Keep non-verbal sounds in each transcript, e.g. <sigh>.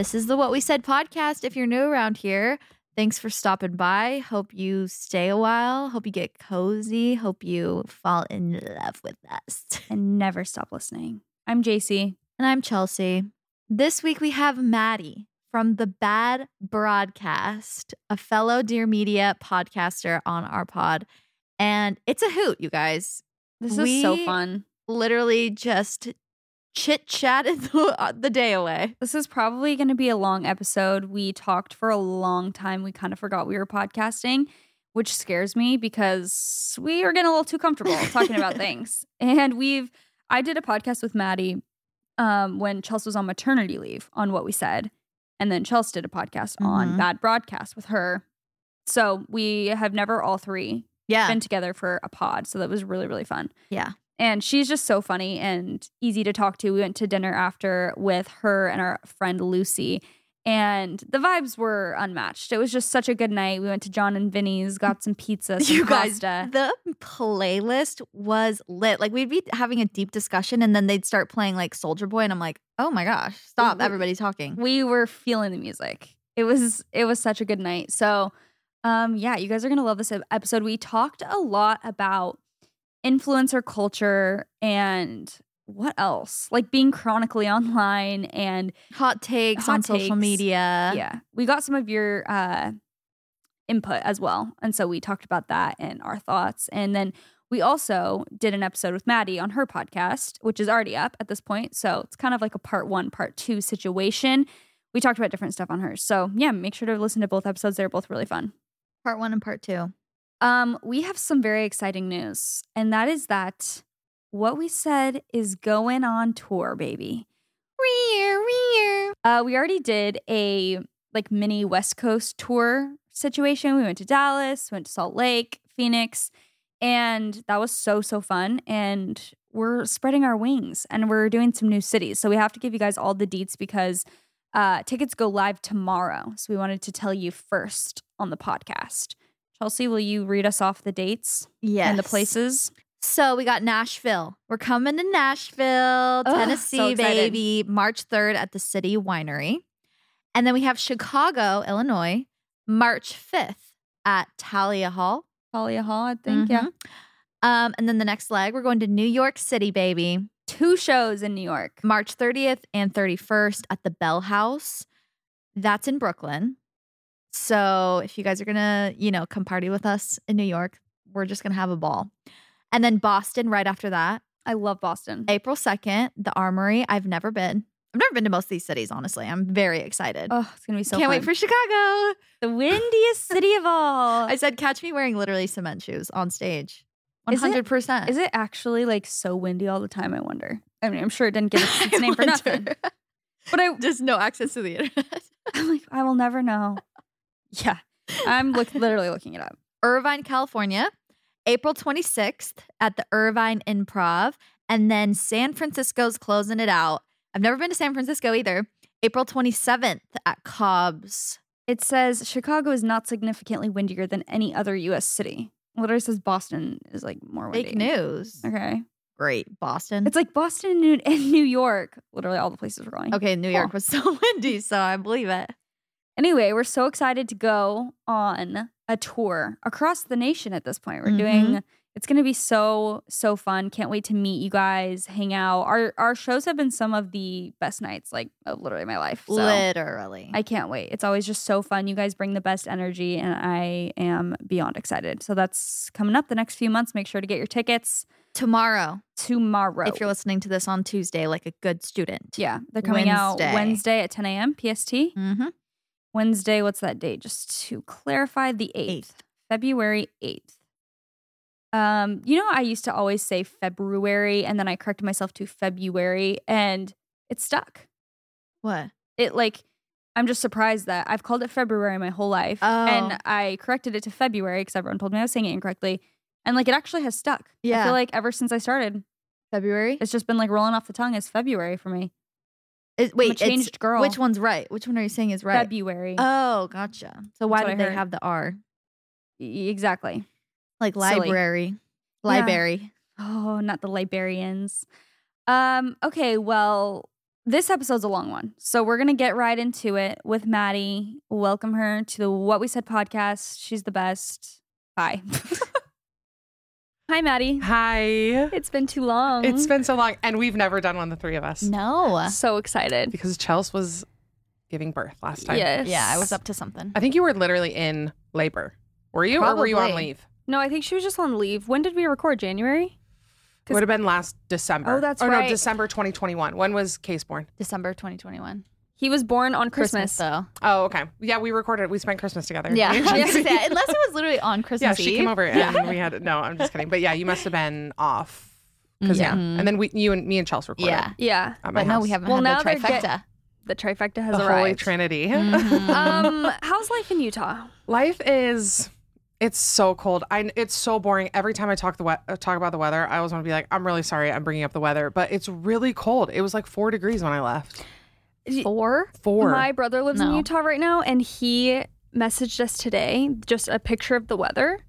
This is the What We Said podcast. If you're new around here, thanks for stopping by. Hope you stay a while. Hope you get cozy. Hope you fall in love with us. <laughs> and never stop listening. I'm Jaci. And I'm Chelsey. This week we have Madi from the Bad Broadcast, a fellow Dear Media podcaster on our pod. And it's a hoot, you guys. This is so fun. Literally just chit chatted <laughs> the, the day away. This is probably going to be a long episode. We talked for a long time. We kind of forgot we were podcasting, which scares me because we are getting a little too comfortable <laughs> talking about things. And we've, I did a podcast with Madi um, when Chelsey was on maternity leave on what we said. And then Chelsey did a podcast on Mhm. Bad Broadcast with her. So we have never all three Yeah. been together for a pod. So that was really, really fun. Yeah. And she's just so funny and easy to talk to. We went to dinner after with her and our friend Lucy, and the vibes were unmatched. It was just such a good night. We went to Jon and Vinny's, got some pizza, <laughs> some you guys, the playlist was lit. Like we'd be having a deep discussion, and then they'd start playing like Soulja Boy, and I'm like, oh my gosh, stop! We- Everybody talking. we were feeling the music. It was it was such a good night. So, um, yeah, you guys are gonna love this episode. We talked a lot about influencer culture and what else, like being chronically online and Hot takes Hot on social media. yeah. We got some of your uh input as well and so we talked about that and our thoughts and then we also did an episode with Madi on her podcast which is already up at this point so it's kind of like a part one part two situation. We talked about different stuff on hers so yeah make sure to listen to both episodes they're both really fun. Part one and part two. Um we have some very exciting news and that is that what we said is going on tour baby Uh, we already did a like mini West Coast tour situation. We went to Dallas, went to Salt Lake, Phoenix, and that was so so fun. And we're spreading our wings and we're doing some new cities. So we have to give you guys all the deets because uh, tickets go live tomorrow. So we wanted to tell you first on the podcast. Chelsey, will you read us off the dates Yes. and the places? So we got Nashville. We're coming to Nashville, so Tennessee, excited. baby. March 3rd at the City Winery. And then we have Chicago, Illinois, March 5th at Thalia Hall. Thalia Hall, I think. Yeah. Mhm. Um, and then the next leg, we're going to New York City, baby. Two shows in New York. March 30th and 31st at the Bell House. That's in Brooklyn. So if you guys are gonna, you know, come party with us in New York, we're just gonna have a ball. And then Boston right after that. I love Boston. April 2nd, the Armory. I've never been. I've never been to most of these cities, honestly. I'm very excited. Oh, it's gonna be so Can't wait for Chicago. the windiest city of all. I said, catch me wearing literally cement shoes on stage. Is it- 100%. Is it actually like so windy all the time? I wonder. I mean, I'm sure it didn't get <laughs> its, its name for nothing. But I, Just no access to the internet. <laughs> I'm like, I will never know. Yeah, I'm look <laughs> literally looking it up. Irvine, California, April 26th at the Irvine Improv. And then San Francisco's closing it out. I've never been to San Francisco either. April 27th at Cobb's. It says Chicago is not significantly windier than any other U.S. city. Literally says Boston is like more windy. Fake news. Okay, Great. Boston. it's like Boston and New, York. Literally all the places we're going. okay, New York Cool. was so <laughs> windy, so I believe it. Anyway, we're so excited to go on a tour across the nation at this point. We're Mhm. doing It's gonna be so so fun. Can't wait to meet you guys, hang out. Our our shows have been some of the best nights, like of literally my life. So Literally. I can't wait. It's always just so fun. You guys bring the best energy, and I am beyond excited. So that's coming up the next few months. Make sure to get your tickets Tomorrow, tomorrow. if you're listening to this on Tuesday, like a good student. yeah, they're coming out Wednesday. Wednesday at 10 a.m. PST. Mm-hmm. Wednesday, what's that date? Just to clarify, the 8th, Eighth. February 8th. Um, you know, I used to always say February and then I corrected myself to February and it stuck. What? It like, I'm just surprised that I've called it February my whole life. Oh. And I corrected it to February because everyone told me I was saying it incorrectly. And like, it actually has stuck. I Yeah. feel like ever since I started, February? it's just been like rolling off the tongue as February for me. It, wait, a it's- changed girl. Which one's right? Which one are you saying is right? February. Oh, gotcha. So why That's did they have the R? exactly. Like Silly. library. Yeah. Library. Oh, not the librarians. Um, okay, well, this episode's a long one. So we're gonna get right into it with Madi. Welcome her to the What We Said podcast. She's the best. Bye. <laughs> Hi, Madi. Hi. It's been too long. It's been so long, and we've never done one, the three of us, No. so excited. because Chelsey was giving birth last time. Yes. Yeah, I was up to something. I think you were literally in labor. Were you, or were you on leave? No, I think she was just on leave. When did we record? January? It would have been last December. Oh, that's or right. no, December 2021. When was Case born? December 2021. He was born on Christmas. though. Oh, okay. Yeah, we recorded. We spent Christmas together. Yeah. You I was should gonna see. say, unless it was literally on <laughs> Christmas yeah, she Eve. came over and we had no. I'm just kidding. But yeah, you must have been off. Because yeah, Mhm. and then we, you and me and Chelsey recorded. Yeah. Yeah. at my But no, we haven't Well, had now the trifecta. get- The trifecta has the arrived. Holy Trinity. Mhm. <laughs> Um, how's life in Utah? Life is it's so cold. I it's so boring. Every time I talk the we- uh, talk about the weather, I always want to be like, I'm really sorry, I'm bringing up the weather, but it's really cold. It was like four degrees when I left. Four? Four. My brother lives in Utah right now, and he messaged us today just a picture of the weather.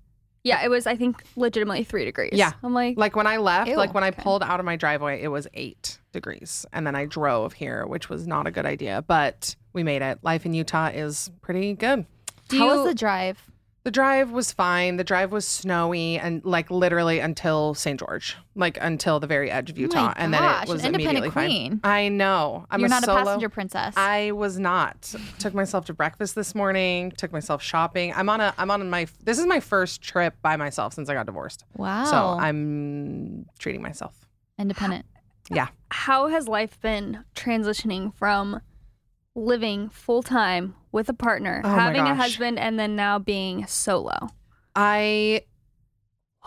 Yeah, it was I think legitimately three degrees. Yeah. I'm like, like when I left, Ew, like when I okay. pulled out of my driveway, it was eight degrees, and then I drove here, which was not a good idea, but we made it. Life in Utah is pretty good. do How you, was the drive? The drive was fine. The drive was snowy and like literally until St. George, like until the very edge of Oh my Utah, and then it was an independent immediately queen. fine. I know. I'm You're a not solo. a passenger princess. I was not. Took myself to breakfast this morning. Took myself shopping. I'm on a. I'm on my. This is my first trip by myself since I got divorced. wow. So I'm treating myself. independent. Yeah. how has life been transitioning from living full time with a partner, Oh having a husband, and then now being solo? I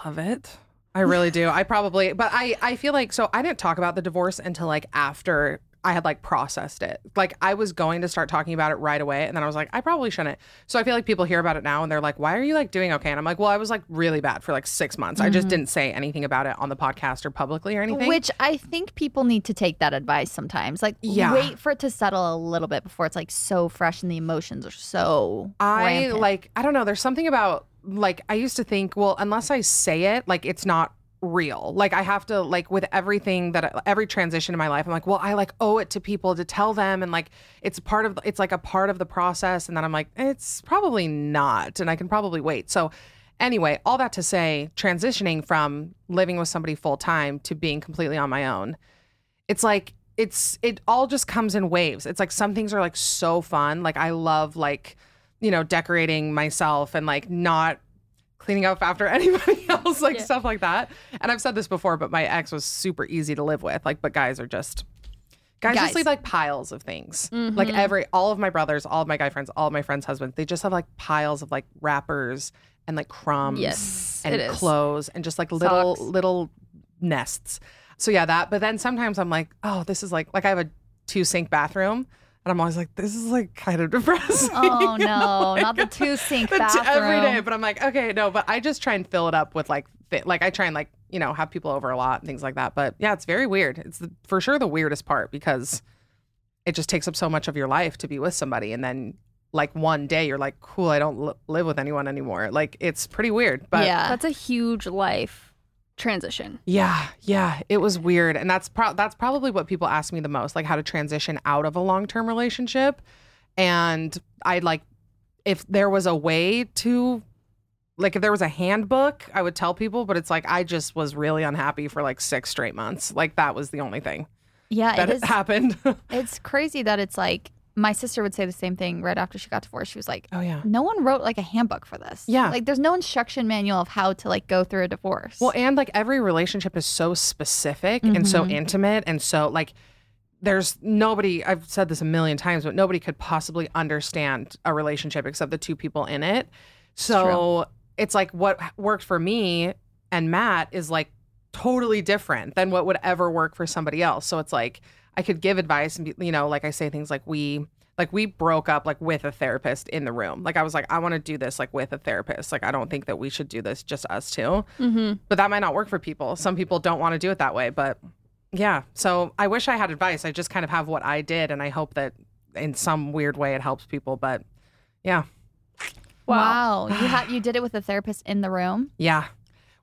love it. I really do. I probably, but I, I feel like, so I didn't talk about the divorce until like after I had like processed it. Like I was going to start talking about it right away. And then I was like, I probably shouldn't. So I feel like people hear about it now and they're like, why are you like doing okay? And I'm like, well, I was like really bad for like six months. I just mm-hmm. didn't say anything about it on the podcast or publicly or anything. Which I think people need to take that advice sometimes. Like, Yeah. wait for it to settle a little bit before it's like so fresh and the emotions are so. I rampant. like I don't know, there's something about like I used to think, well, unless I say it, like it's not real. Like I have to like with everything that every transition in my life, I'm like, well, I like owe it to people to tell them and like it's part of it's like a part of the process and then I'm like, it's probably not and I can probably wait. So anyway, all that to say, transitioning from living with somebody full time to being completely on my own it's like it's it all just comes in waves. It's like some things are like so fun. Like I love like you know decorating myself and like not cleaning up after <laughs> anybody else like stuff like that. And I've said this before, but my ex was super easy to live with. Like but guys are just guys, Guys. just leave like piles of things. Mm-hmm. Like every all of my brothers, all of my guy friends, all of my friends' husbands, they just have like piles of like wrappers and like crumbs Yes, and clothes and just like little Socks. little nests. So yeah, that. But then sometimes I'm like, oh, this is like like I have a two sink bathroom, and I'm always like, this is like kind of <laughs> depressing. Oh <laughs> no, not the two sink The t- bathroom. every day. But I'm like, okay, no. But I just try and fill it up with like thi- like I try and like you know have people over a lot and things like that. But yeah, it's very weird. It's the, for sure the weirdest part because it just takes up so much of your life to be with somebody, and then like one day you're like, cool, I don't li- live with anyone anymore. Like it's pretty weird. But yeah. That's a huge life transition. Yeah, yeah, it was weird, and that's pro- that's probably what people ask me the most, like how to transition out of a long term relationship. And I like if there was a way to like if there was a handbook, I would tell people, but it's like I just was really unhappy for like six straight months. Like that was the only thing Yeah, that it is. happened. <laughs> It's crazy that it's like my sister would say the same thing right after she got divorced. She was like, oh yeah. no one wrote like a handbook for this. Yeah. Like there's no instruction manual of how to like go through a divorce. Well, and like every relationship is so specific and so Mhm. intimate. And so, like, there's nobody, I've said this a million times, but nobody could possibly understand a relationship except the two people in it. So it's like what worked for me and Matt is like totally different than what would ever work for somebody else. So it's like I could give advice and, be, you know, like I say things like we, like we broke up like with a therapist in the room. Like I was like, I want to do this like with a therapist. Like I don't think that we should do this just us two Mm-hmm. but that might not work for people. Some people don't want to do it that way, but yeah. So I wish I had advice. I just kind of have what I did, and I hope that in some weird way it helps people. But yeah, wow. you <sighs> had you did it with a therapist in the room. yeah,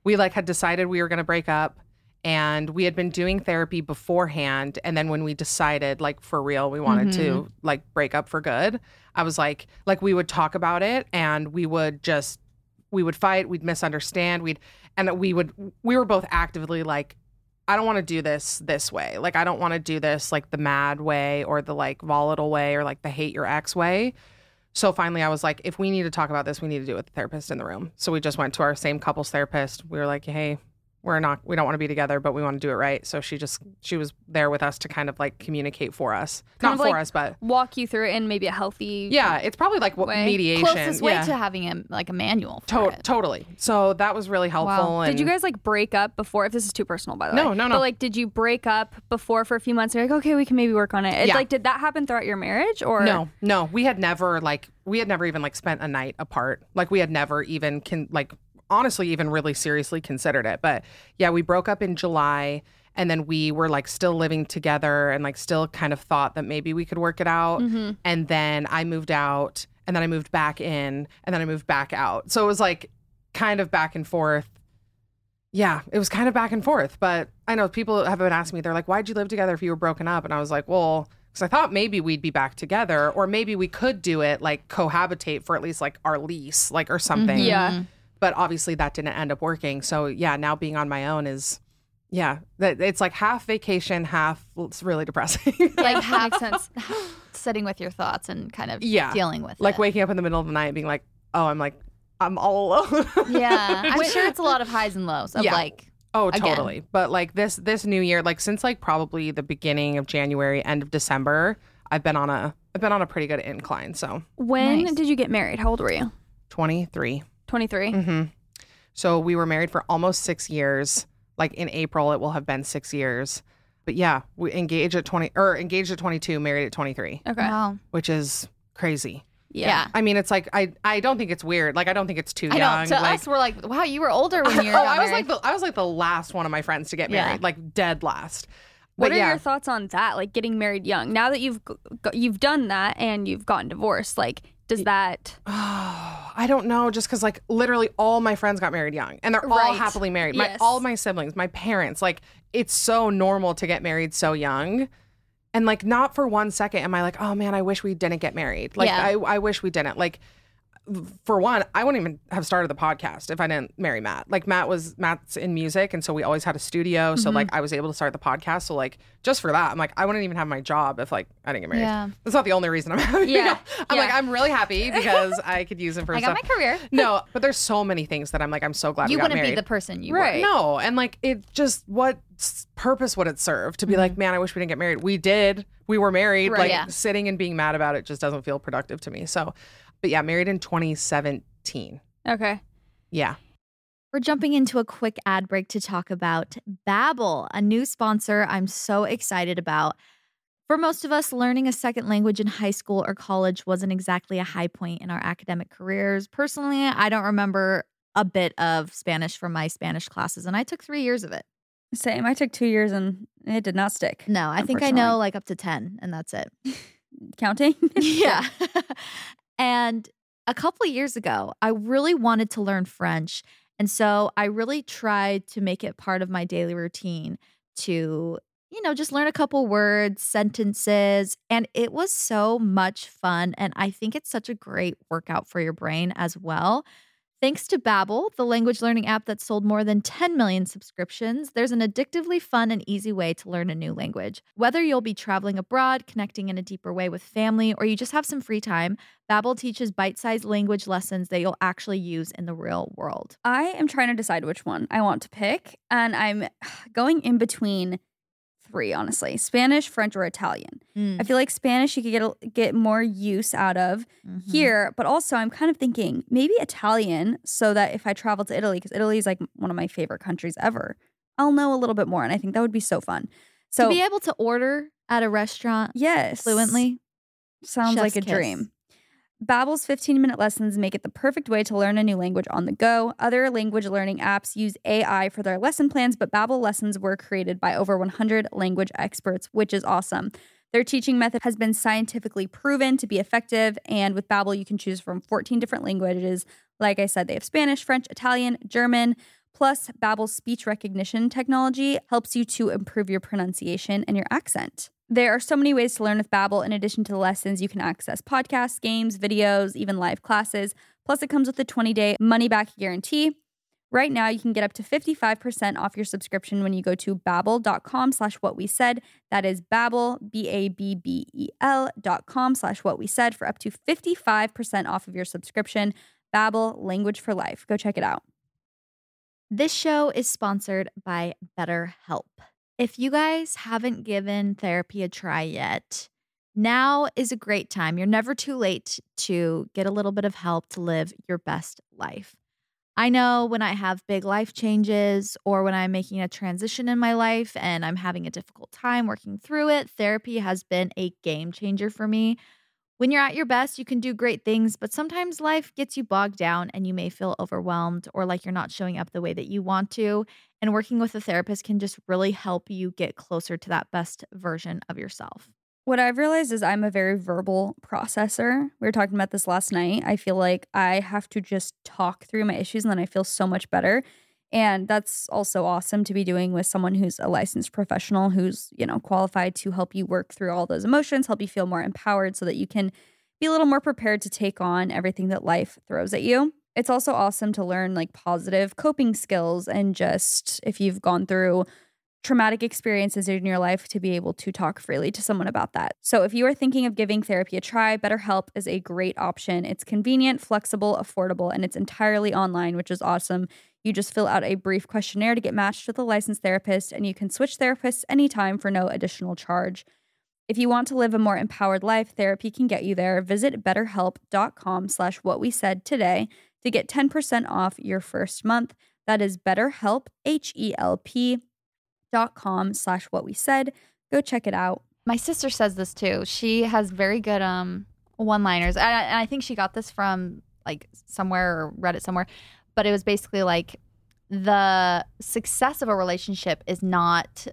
we like had decided we were going to break up, and we had been doing therapy beforehand. And then when we decided, like for real, we wanted to mm-hmm. like break up for good, I was like, like we would talk about it, and we would just we would fight, we'd misunderstand, we'd and we would we were both actively like I don't want to do this this way. Like I don't want to do this like the mad way or the like volatile way or like the hate your ex way. So finally I was like if we need to talk about this, we need to do it with the therapist in the room. So we just went to our same couples therapist. We were like, "Hey, we're not we don't want to be together, but we want to do it right." So she just she was there with us to kind of like communicate for us. Kind not for like us, but Walk you through it in maybe a healthy. yeah, it's probably like what Way. mediation. Closest way to having a like a manual. To- totally. So that was really helpful. And Did you guys like break up before? If this is too personal, by the No, way. no, no. no like, did you break up before for a few months? You're like, okay, we can maybe work on it. It- Yeah. Like, did that happen throughout your marriage, or No, no, we had never like we had never even like spent a night apart. Like we had never even can like honestly even really seriously considered it. But yeah, we broke up in July and then we were like still living together and like still kind of thought that maybe we could work it out. Mm-hmm. And then I moved out and then I moved back in and then I moved back out. So it was like kind of back and forth. Yeah, it was kind of back and forth. But I know people have been asking me, they're like, why'd you live together if you were broken up? And I was like, well, because I thought maybe we'd be back together or maybe we could do it like cohabitate for at least like our lease, like or something. Yeah. Mm-hmm. But obviously that didn't end up working. So yeah, now being on my own is, yeah, that it's like half vacation, half it's really depressing. <laughs> Like half sense. sitting with your thoughts and kind of Yeah. dealing with it. like it. waking up in the middle of the night and being like, oh, I'm like, I'm all alone. <laughs> Yeah, I'm sure it's a lot of highs and lows of Yeah. like Oh, Again. totally. But like this this new year, like since like probably the beginning of January, end of December, I've been on a I've been on a pretty good incline. So when Nice. did you get married? How old were you? Twenty three. Mm-hmm. So we were married for almost six years. Like in April, it will have been six years. But yeah, we engaged at 20 or engaged at 22, married at 23, Okay. wow. which is crazy. Yeah. I mean, it's like I I don't think it's weird. Like I don't think it's too I young. know. To like, us, we're like, wow, you were older when <laughs> you were. oh, got I was like the I was like the last one of my friends to get Yeah. married, like dead last. What are yeah. your thoughts on that? Like getting married young. Now that you've g- g- you've done that and you've gotten divorced, like does that? Oh, <sighs> I don't know. Just because, like, literally all my friends got married young, and they're all Right. happily married. My all my siblings, my parents, like, it's so normal to get married so young, and like, not for one second am I like, oh man, I wish we didn't get married. Like, Yeah. I I wish we didn't. Like, for one, I wouldn't even have started the podcast if I didn't marry Matt. Like Matt was Matt's in music, and so we always had a studio. So like mm-hmm. I was able to start the podcast. So like just for that, I'm like I wouldn't even have my job if like I didn't get married. Yeah. That's not the only reason I'm <laughs> happy. Yeah. I'm like I'm really happy <laughs> because I could use him for I got stuff. my career. <laughs> no, but there's so many things that I'm like I'm so glad You we got wouldn't married. be the person you Right. were. No, and like it just what purpose would it serve to be like, mm-hmm. man, I wish we didn't get married. We did. We were married. Right. Like Yeah. sitting and being mad about it just doesn't feel productive to me. So, but yeah, married in 2017. Okay. Yeah. We're jumping into a quick ad break to talk about Babbel, a new sponsor I'm so excited about. For most of us, learning a second language in high school or college wasn't exactly a high point in our academic careers. Personally, I don't remember a bit of Spanish from my Spanish classes, and I took three years of it. Same. I took two years and it did not stick. No, I think I know like up to 10, and that's it. <laughs> Counting. <laughs> yeah. <laughs> and a couple of years ago, I really wanted to learn French. And so I really tried to make it part of my daily routine to, you know, just learn a couple words, sentences. And it was so much fun. And I think it's such a great workout for your brain as well. Thanks to Babbel, the language learning app that sold more than 10 million subscriptions, there's an addictively fun and easy way to learn a new language. Whether you'll be traveling abroad, connecting in a deeper way with family, or you just have some free time, Babbel teaches bite-sized language lessons that you'll actually use in the real world. I am trying to decide which one I want to pick, and I'm <sighs> going in between three, honestly Spanish, French, or Italian. I feel like Spanish you could get, a, get more use out of Mhm. here, but also I'm kind of thinking maybe Italian so that if I travel to Italy, because Italy is like one of my favorite countries ever, I'll know a little bit more. And I think that would be so fun. So, to be able to order at a restaurant yes, fluently, sounds like a kiss. dream. Babbel's 15-minute lessons make it the perfect way to learn a new language on the go. Other language learning apps use AI for their lesson plans, but Babbel lessons were created by over 100 language experts, which is awesome. Their teaching method has been scientifically proven to be effective, and with Babbel you can choose from 14 different languages. Like I said, they have Spanish, French, Italian, German. Plus, Babbel's speech recognition technology helps you to improve your pronunciation and your accent. There are so many ways to learn with Babbel. In addition to the lessons, you can access podcasts, games, videos, even live classes. Plus, it comes with a 20-day money-back guarantee. Right now, you can get up to 55% off your subscription when you go to babbel.com slash what we said. That is Babbel, B-A-B-B-E-L dot com slash what we said for up to 55% off of your subscription. Babbel, language for life. Go check it out. This show is sponsored by BetterHelp. If you guys haven't given therapy a try yet, now is a great time. You're never too late to get a little bit of help to live your best life. I know when I have big life changes or when I'm making a transition in my life and I'm having a difficult time working through it, therapy has been a game changer for me. When you're at your best, you can do great things, but sometimes life gets you bogged down and you may feel overwhelmed or like you're not showing up the way that you want to. And working with a therapist can just really help you get closer to that best version of yourself. What I've realized is I'm a very verbal processor. We were talking about this last night. I feel like I have to just talk through my issues and then I feel so much better. And that's also awesome to be doing with someone who's a licensed professional who's, you know, qualified to help you work through all those emotions, help you feel more empowered so that you can be a little more prepared to take on everything that life throws at you. It's also awesome to learn like positive coping skills and just if you've gone through traumatic experiences in your life to be able to talk freely to someone about that. So, if you are thinking of giving therapy a try, BetterHelp is a great option. It's convenient, flexible, affordable, and it's entirely online, which is awesome. You just fill out a brief questionnaire to get matched with a licensed therapist, and you can switch therapists anytime for no additional charge. If you want to live a more empowered life, therapy can get you there. Visit betterhelp.com slash what we said today to get 10% off your first month. That is betterhelp, H-E-L-P dot com slash what we said. Go check it out. My sister says this too. She has very good um one-liners. And I, and I think she got this from like somewhere or read it somewhere. But it was basically like the success of a relationship is not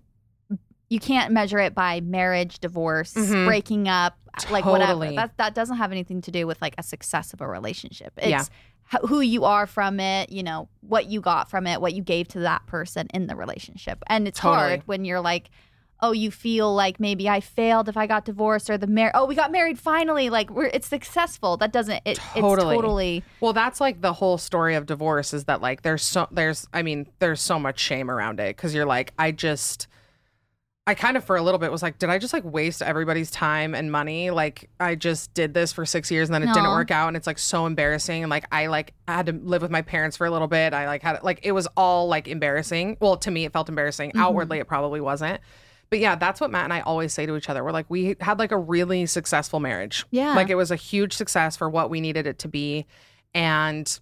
you can't measure it by marriage, divorce, Mhm. breaking up, like whatever. That that doesn't have anything to do with like a success of a relationship. It's Yeah. ho- who you are from it, you know, what you got from it, what you gave to that person in the relationship. And it's Totally. hard when you're like, oh, you feel like maybe I failed if I got divorced or the mar oh, we got married finally. Like we're it's successful. That doesn't it, Totally. it's totally. Well, that's like the whole story of divorce is that like there's so there's I mean there's so much shame around it because you're like I just I kind of for a little bit was like did I just like waste everybody's time and money? Like I just did this for six years and then it didn't work out and it's like so embarrassing. And like I like I had to live with my parents for a little bit. I like had like it was all like embarrassing. Well to me it felt embarrassing. Mm-hmm. Outwardly it probably wasn't but yeah that's what Matt and I always say to each other we're like we had like a really successful marriage Yeah. like it was a huge success for what we needed it to be and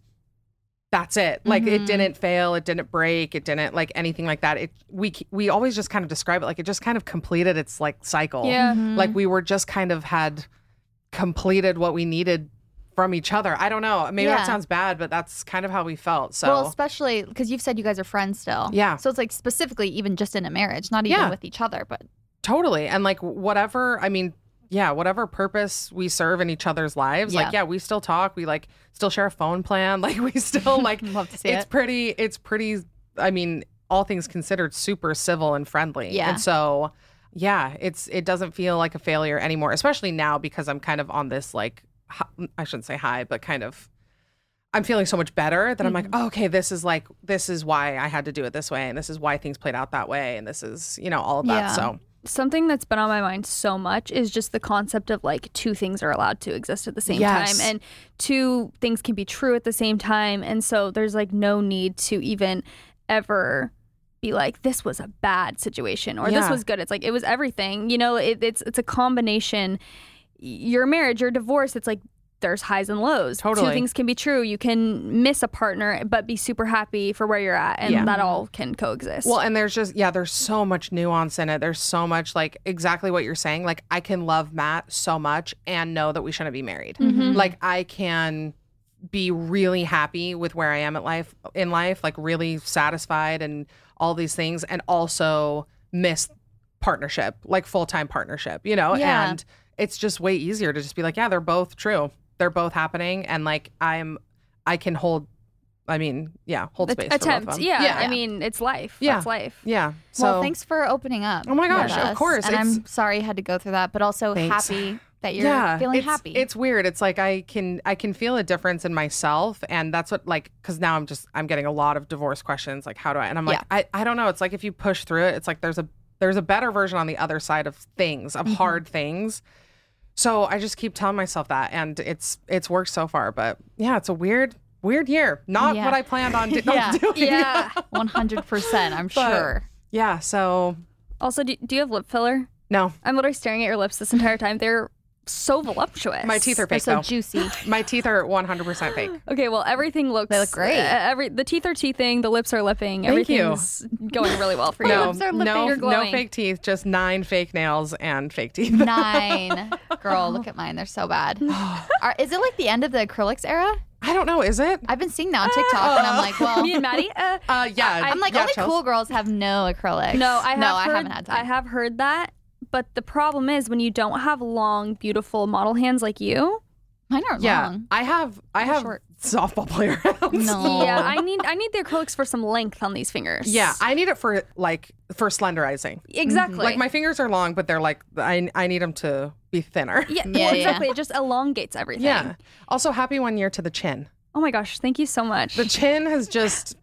that's it like it Mhm. didn't fail it didn't break it didn't like anything like that it we we always just kind of describe it like it just kind of completed its like cycle Mm-hmm. like we were just kind of had completed what we needed from each other i don't know maybe Yeah. that sounds bad but that's kind of how we felt so well, especially because you've said you guys are friends still. Yeah. So it's like specifically even just in a marriage, not even Yeah. with each other, but Totally. And like whatever, I mean, yeah, whatever purpose we serve in each other's lives, like Yeah. yeah, we still talk, we like still share a phone plan, <laughs> like we still like <laughs> Love to see it's it. pretty it's pretty I mean, all things considered super civil and friendly. Yeah. And so yeah, it's it doesn't feel like a failure anymore, especially now because I'm kind of on this like I shouldn't say high, but kind of I'm feeling so much better that I'm like, Mm-hmm. oh, okay, this is like this is why I had to do it this way, and this is why things played out that way, and this is you know all of that. Yeah. So something that's been on my mind so much is just the concept of like two things are allowed to exist at the same Yes. time and two things can be true at the same time and so there's like no need to even ever be like this was a bad situation or this was good it's like it was everything you know it, it's it's a combination your marriage your divorce it's like there's highs and lows Totally. two things can be true you can miss a partner but be super happy for where you're at and Yeah. that all can coexist Well, and there's just yeah, there's so much nuance in it. There's so much like exactly what you're saying. Like I can love Matt so much and know that we shouldn't be married. Mm-hmm. Like I can be really happy with where I am at life in life, like really satisfied and all these things, and also miss partnership, like full time partnership, you know? Yeah. And it's just way easier to just be like, yeah, they're both true. They're both happening. And like I'm I can hold I mean, yeah, hold space. for both of attempt them. yeah, yeah. I mean it's life Yeah. that's life Yeah. So well, thanks for opening up. Oh my gosh, of course, And it's- I'm sorry you had to go through that, but also Thanks. happy that you're feeling it's, happy. It's weird. It's like I can I can feel a difference in myself, and that's what like because now I'm just I'm getting a lot of divorce questions. Like how do I? And I'm like I I don't know. It's like if you push through it, it's like there's a there's a better version on the other side of things of Mm-hmm. hard things. So I just keep telling myself that, and it's it's worked so far. But yeah, it's a weird weird year. Not Yeah. what I planned on <laughs> do- Yeah. doing. yeah <laughs> 100%, I'm But- sure. Yeah. So Also, do, do you have lip filler? no, I'm literally staring at your lips this entire time. They're so voluptuous. my teeth are They're fake so though. juicy. <gasps> My teeth are 100% fake. Okay, well, everything looks. They look great. uh, every the teeth are teething, the lips are lipping. Thank you. Going really well for <laughs> you. No, lips are lipping. no, You're no fake teeth, just nine fake nails and fake teeth. Nine. <laughs> Girl, look at mine. They're so bad. <sighs> Are, is it like the end of the acrylics era? I don't know. Is it? I've been seeing that on TikTok, and I'm like, well, Me and Madi. Uh, Uh, yeah. I'm like, yeah, only Chelsey. cool girls have no acrylics. no, I have no, I heard, haven't had time. I have heard that, but the problem is when you don't have long, beautiful model hands like you. Mine aren't Yeah, long. I have. I They're have short. softball player <laughs> hands. No. Yeah, I need I need the acrylics for some length on these fingers. Yeah, I need it for like for slenderizing. Mm-hmm. exactly. Like my fingers are long, but they're like I I need them to be thinner. yeah, <laughs> Yeah, well, yeah. exactly. It just elongates everything. Yeah. Also, happy one year to the chin. Oh my gosh, thank you so much. The chin has just.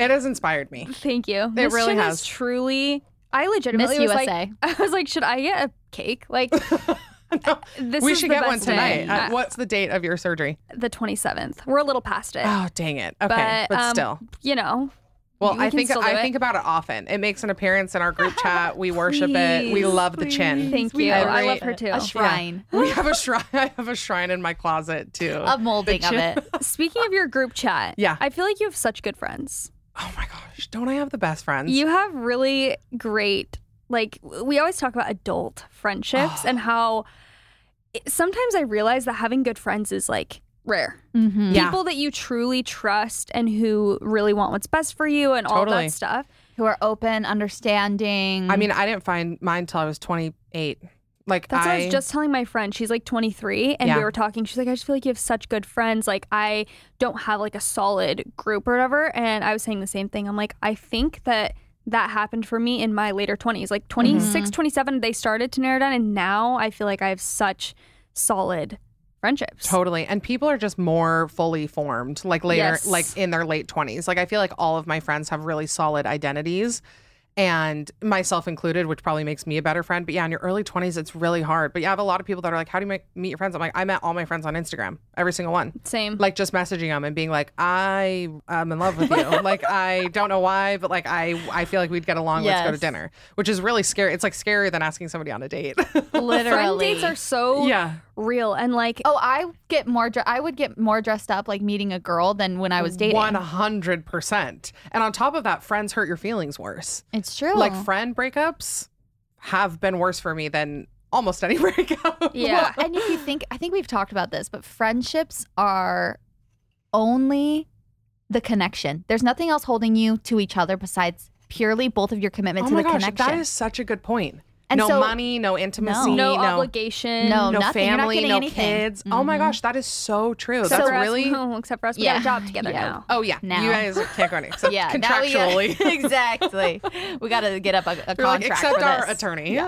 It has inspired me. Thank you. This really chin has. Is truly. I legitimately Miss was USA. like, <laughs> I was like, should I get a cake? Like, <laughs> no, this we is should the get one best tonight. Uh, what's the date of your surgery? the 27th. We're a little past it. Oh, dang it. Okay, but, um, still. you know, Well, we I think I think about it often. It makes an appearance in our group <laughs> chat. We worship it. We love the chin. thank you. I love her too. A shrine We have a shrine. I have a shrine in my closet too. a molding of it. Speaking of your group chat, Yeah. I feel like you have such good friends. Oh my gosh! Don't I have the best friends? You have really great, like, we always talk about adult friendships and <gasps> how it, sometimes I realize that having good friends is like rare. Mm-hmm. Yeah. People that you truly trust and who really want what's best for you and all Totally. that stuff. Who are open, understanding. I mean, I didn't find mine until I was 28. Like That's what I I was just telling my friend. She's like 23 and Yeah. we were talking. She's like, I just feel like you have such good friends. Like, I don't have like a solid group or whatever. And I was saying the same thing. I'm like, I think that that happened for me in my later 20s. Like mm-hmm. 26, 27, they started to narrow down. And now I feel like I have such solid friendships. totally. And people are just more fully formed, like later, Yes. like in their late 20s. Like I feel like all of my friends have really solid identities. And myself included, which probably makes me a better friend. But yeah, in your early 20s, it's really hard. But yeah, I have a lot of people that are like, How do you make, meet your friends? I'm like, I met all my friends on Instagram, every single one. Same. like just messaging them and being like, I am in love with you. <laughs> like I don't know why, but like I I feel like we'd get along. Let's go to dinner, which is really scary. It's like scarier than asking somebody on a date. <laughs> literally. Friend dates are so yeah, real. And like, Oh, I get more. dre- I would get more dressed up like meeting a girl than when I was dating. one hundred percent. And on top of that, friends hurt your feelings worse. It's true. Like friend breakups have been worse for me than almost any <laughs> breakup. yeah. <laughs> and if you think, I think we've talked about this, but friendships are only the connection. There's nothing else holding you to each other besides purely both of your commitment Oh to my the gosh, connection. that is such a good point. And no so, money, no intimacy, no, no, obligation. No, no nothing. Family, no anything. kids. Oh my Mhm. gosh, that is so true. Except That's for us- really. <laughs> except for us, we Yeah. got a job together Yeah. now. Oh yeah, Now. you guys can't go anywhere except <laughs> yeah, now <laughs> we gotta- contractually. exactly. We got to get up a, a You're like, contract except for our this. attorney.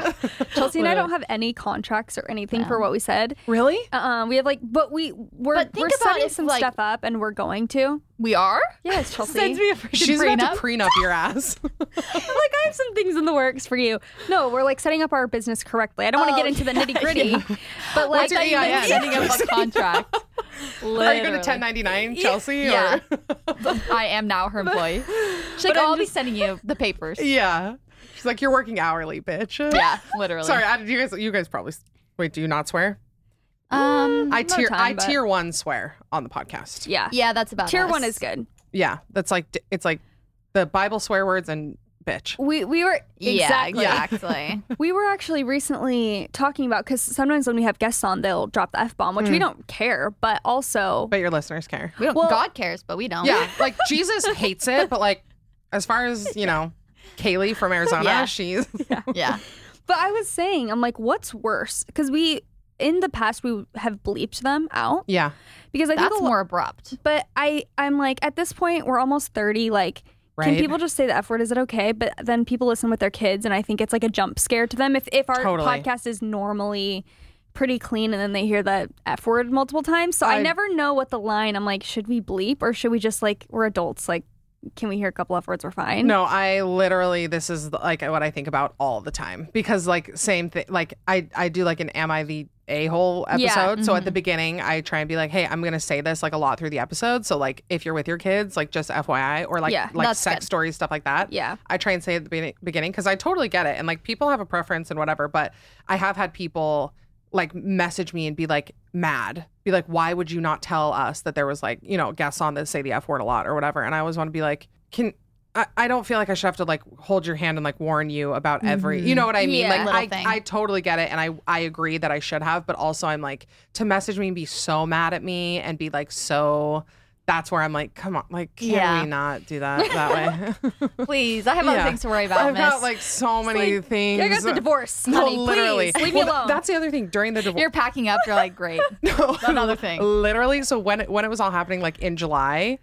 Chelsey and I don't have any contracts or anything for what we said. really? Uh, we have like, but we we're But think we're about setting if, some like- stuff up, and we're going to. We are. Yes, <laughs> Chelsey. Sends me a freaking She's prenup. about to prenup your ass. <laughs> like I have some things in the works for you. No, we're like setting up our business correctly. I don't want to Oh, get into the yeah, nitty gritty, <laughs> but like What's your I thought you meant EIN? setting up a contract. Are you going to 1099, Chelsey? Yeah. Or? I am now her employee. She's like, But I'm I'll be sending you the papers. yeah. She's like, you're working hourly, bitch. Yeah, literally. Sorry, I, you guys. You guys probably. Wait, do you not swear? Um. I tier. time, I but- tier one swear on the podcast. yeah, Yeah, that's about tier us. one is good. Yeah, that's like it's like the Bible swear words and bitch. We we were Yeah, exactly. <laughs> exactly. We were actually recently talking about because sometimes when we have guests on, they'll drop the f bomb, which we don't care, but also But your listeners care. we don't. Well- God cares, but we don't. Yeah, <laughs> like Jesus hates it, but like as far as you know, Kaylee from Arizona, Yeah. she's <laughs> yeah. But I was saying, I'm like, what's worse? Because we in the past we have bleeped them out yeah. because I think That's lo- more abrupt. But I I'm like at this point we're almost 30. Like, can people just say the f word? Is it okay? But then people listen with their kids, and I think it's like a jump scare to them if if our Totally. podcast is normally pretty clean and then they hear the f word multiple times. So I, I- never know what the line. I'm like, should we bleep or should we just like we're adults like. Can we hear a couple f words? We're fine. No, I literally this is like what I think about all the time because like same thing like I I do like an am I the a hole Yeah, episode. So at Mm-hmm. the beginning I try and be like, hey, I'm gonna say this like a lot through the episode. So like if you're with your kids, like just FYI or like Yeah, like sex good. stories stuff like that. Yeah. I try and say at the beginning- beginning because I totally get it and like people have a preference and whatever, but I have had people like message me and be like mad be like why would you not tell us that there was like you know guests on that say the f word a lot or whatever and i always want to be like can I, I don't feel like I should have to like hold your hand and like warn you about every you know what I mean Yeah. like I, thing. I totally get it and I I agree that I should have but also I'm like to message me and be so mad at me and be like so that's where I'm like come on like can Yeah. we not do that that way <laughs> <laughs> Please, I have other Yeah. things to worry about. I've got like so many like, things I got the divorce. no, honey. literally. Please, leave me Well, alone. That's the other thing during the divorce. You're packing up. You're like, great. <laughs> No, another thing. Literally, so when it, when it was all happening, like in July,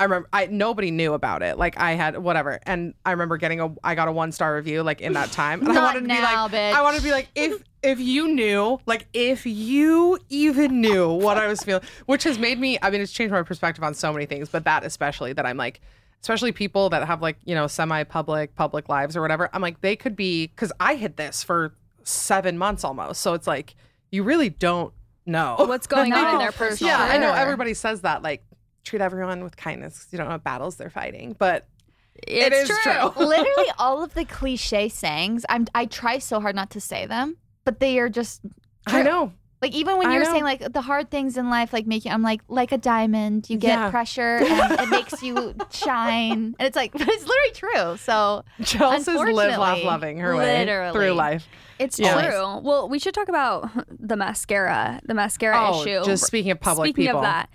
I remember I nobody knew about it. Like I had whatever, and I remember getting a I got a one star review like in that time, and I Not wanted to be now, like bitch. I wanted to be like if if you knew, like if you even knew what I was feeling, which has made me. I mean, it's changed my perspective on so many things, but that especially that I'm like. Especially people that have like, you know, semi public, public lives or whatever. I'm like, they could be, because I hid this for seven months almost. So it's like, you really don't know What's going <laughs> on in their for personal yeah, I know everybody says that, like treat everyone with kindness 'cause you don't know what battles they're fighting. But It's it is true. <laughs> Literally, all of the cliche sayings. I'm. I try so hard not to say them, but they are just. I know. Like even when you're saying like the hard things in life, like making, I'm like like a diamond. You get Yeah. pressure <laughs> and it makes you shine, and it's like, <laughs> but it's literally true. So Chelsey's live, laugh, loving her way through life. It's Yeah. true. Well, we should talk about the mascara, the mascara Oh, issue. just speaking of public Speaking people. of that,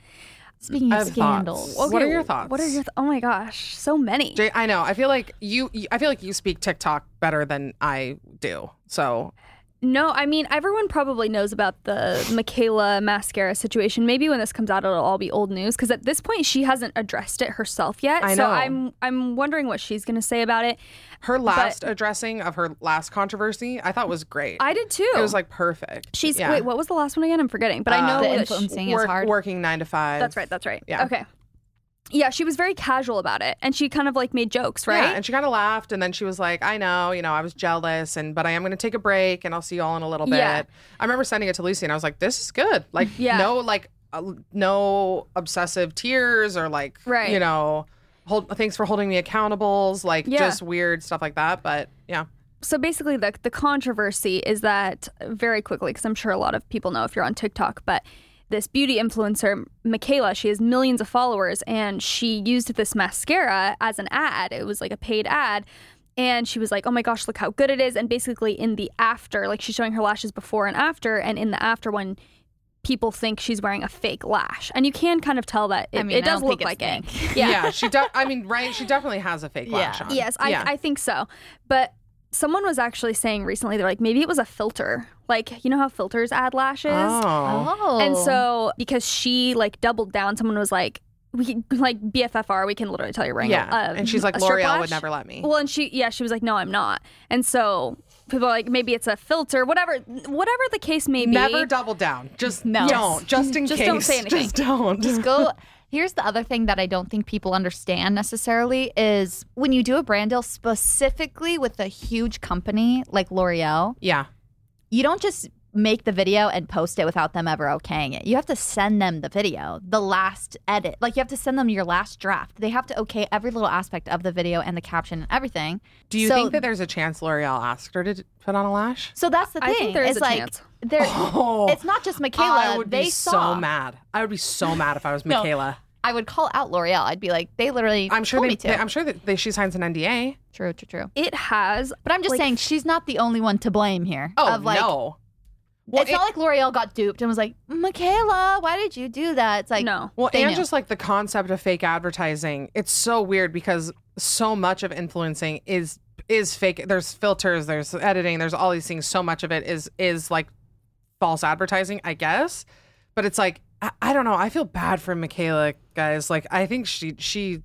speaking I of scandals, thoughts. What are your thoughts? What are your? Th- oh my gosh, so many. Jay, I know. I feel like you. you- I feel like you speak TikTok better than I do. So No, I mean everyone probably knows about the Mikayla mascara situation. Maybe when this comes out, it'll all be old news because at this point she hasn't addressed it herself yet. I So know. I'm I'm wondering what she's going to say about it. her last addressing of her last controversy, I thought was great. I did too. it was like perfect. she's Yeah. wait. What was the last one again? I'm forgetting, but I Uh, know the that she- influencing is Work- hard. working nine to five. that's right. That's right. Yeah. Okay. Yeah, she was very casual about it, and she kind of like made jokes, right? Yeah, and she kind of laughed, and then she was like, "I know, you know, I was jealous, and but I am going to take a break, and I'll see you all in a little bit." Yeah. I remember sending it to Lucy, and I was like, "This is good. Like, Yeah. no, like, uh, no obsessive tears or like, Right. you know, hold. Thanks for holding me accountables, like Yeah. just weird stuff like that." But yeah, so basically the the controversy is that very quickly because I'm sure a lot of people know if you're on TikTok, but this beauty influencer Mikayla, she has millions of followers and she used this mascara as an ad. It was like a paid ad. And she was like, "Oh my gosh, look how good it is!" And basically, in the after, like she's showing her lashes before and after, and in the after one, people think she's wearing a fake lash, and you can kind of tell that it, I mean, it does look like it's it. Yeah, yeah, she. <laughs> De- I mean, right? She definitely has a fake Yeah. lash on. Yes, I, yeah. I think so. But someone was actually saying recently, they're like, maybe it was a filter. Like, you know how filters add lashes? Oh. Oh. And so because she like doubled down, someone was like, we can, like BFFR, we can literally tell you're wearing Yeah. a, a- and she's um, like, a strip L'Oreal would never let me. Well, and she, yeah, she was like, no, I'm not. And so people are like, maybe it's a filter, whatever, whatever the case may be. Never double down. Just No. don't. Just <laughs> in Just case. don't say anything. Just don't. just go. <laughs> Here's the other thing that I don't think people understand necessarily is when you do a brand deal specifically with a huge company like L'Oreal, yeah. you don't just make the video and post it without them ever okaying it. You have to send them the video, the last edit. Like you have to send them your last draft. They have to okay every little aspect of the video and the caption and everything. Do you So- think that there's a chance L'Oreal asked her to put on a lash? So that's the I thing. think there is it's a like chance. there <laughs> Oh. it's not just Mikayla. I would they be saw. so mad. I would be so mad if I was <laughs> No. Mikayla. I would call out L'Oreal. I'd be like, they literally I'm sure told they, me to. they- I'm sure that they, she signs an NDA. true, true, true. It has, But I'm just Like- saying she's not the only one to blame here. Oh of like, no. Well, it's it- not like L'Oreal got duped and was like, Mikayla, why did you do that? It's like, no. Well, they and knew. just like the concept of fake advertising, it's so weird because so much of influencing is is fake. There's filters, there's editing, there's all these things. So much of it is is like false advertising, I guess. But it's like I, I don't know. I feel bad for Mikayla, guys. Like I think she she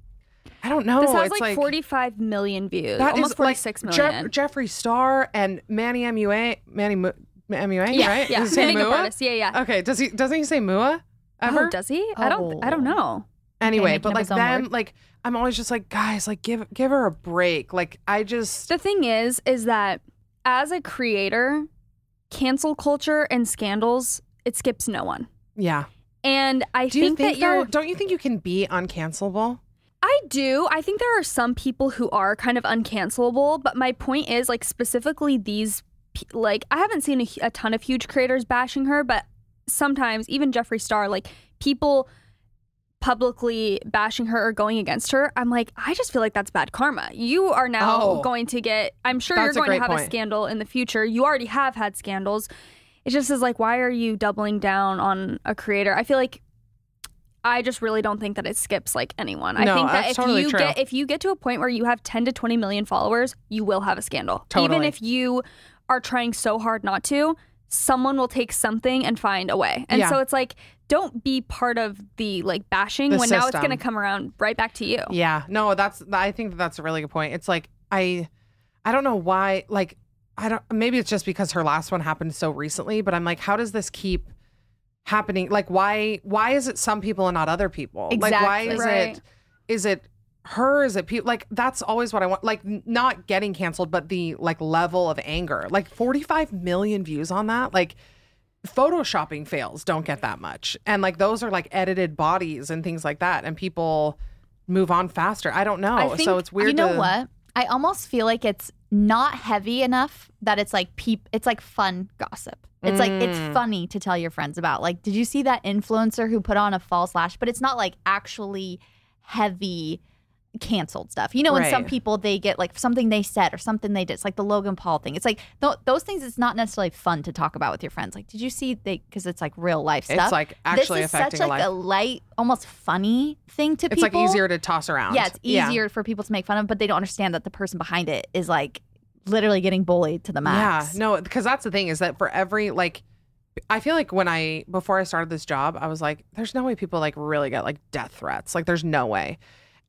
I don't know. This has it's like, 45 million views, that almost is, like, 46 Jeff- million. Jeffree Star and Manny MUA, Manny Mu- MUA, yeah, right? yeah. He say Mua? Yeah, yeah. Okay, does he doesn't he say Mua ever? Oh, does he? I don't. I don't know. anyway, but like them, word. like I'm always just like, guys, like give give her a break. Like I just The thing is, is that as a creator, cancel culture and scandals it skips no one. yeah. And I Do you think, think that you're. Don't you think you can be uncancelable? I do. I think there are some people who are kind of uncancelable, but my point is like specifically these like I haven't seen a, a ton of huge creators bashing her, but sometimes even Jeffree Star like people publicly bashing her or going against her, I'm like, I just feel like that's bad karma. You are now Oh. going to get I'm sure you're going to have a scandal in the future. You already have had scandals. It just is like why are you doubling down on a creator? I feel like I just really don't think that it skips like anyone. I No, think that if totally you true. get if you get to a point where you have 10 to 20 million followers, you will have a scandal. Even if you are trying so hard not to, someone will take something and find a way. And Yeah. so it's like don't be part of the like bashing The when now it's going to come around right back to you. Yeah. No, that's I think that that's a really good point. It's like I I don't know why like I don't maybe it's just because her last one happened so recently, but I'm like how does this keep happening? Like why why is it some people and not other people? Like why is Right. it is it her is it people like that's always what I want like not getting canceled but the like level of anger. Like 45 million views on that like photoshopping fails don't get that much and like those are like edited bodies and things like that and people move on faster i don't know I think- so it's weird You know to- what? I almost feel like it's not heavy enough that it's like peep. It's like fun gossip. It's like it's Mm. funny to tell your friends about. Like, did you see that influencer who put on a false lash? But it's not like actually heavy canceled stuff. You know, when some people they get like something they said or something they did. It's like the Logan Paul thing. It's like th- those things. It's not necessarily fun to talk about with your friends. Like, did you see they? Because it's like real life stuff. it's like actually this is affecting such a like life a light, almost funny thing to it's people. like easier to toss around Yeah, it's easier for people to make fun of, but they don't understand that the person behind it is like literally getting bullied to the max. yeah no because that's the thing is that for every like i feel like when i before i started this job i was like there's no way people like really get like death threats like there's no way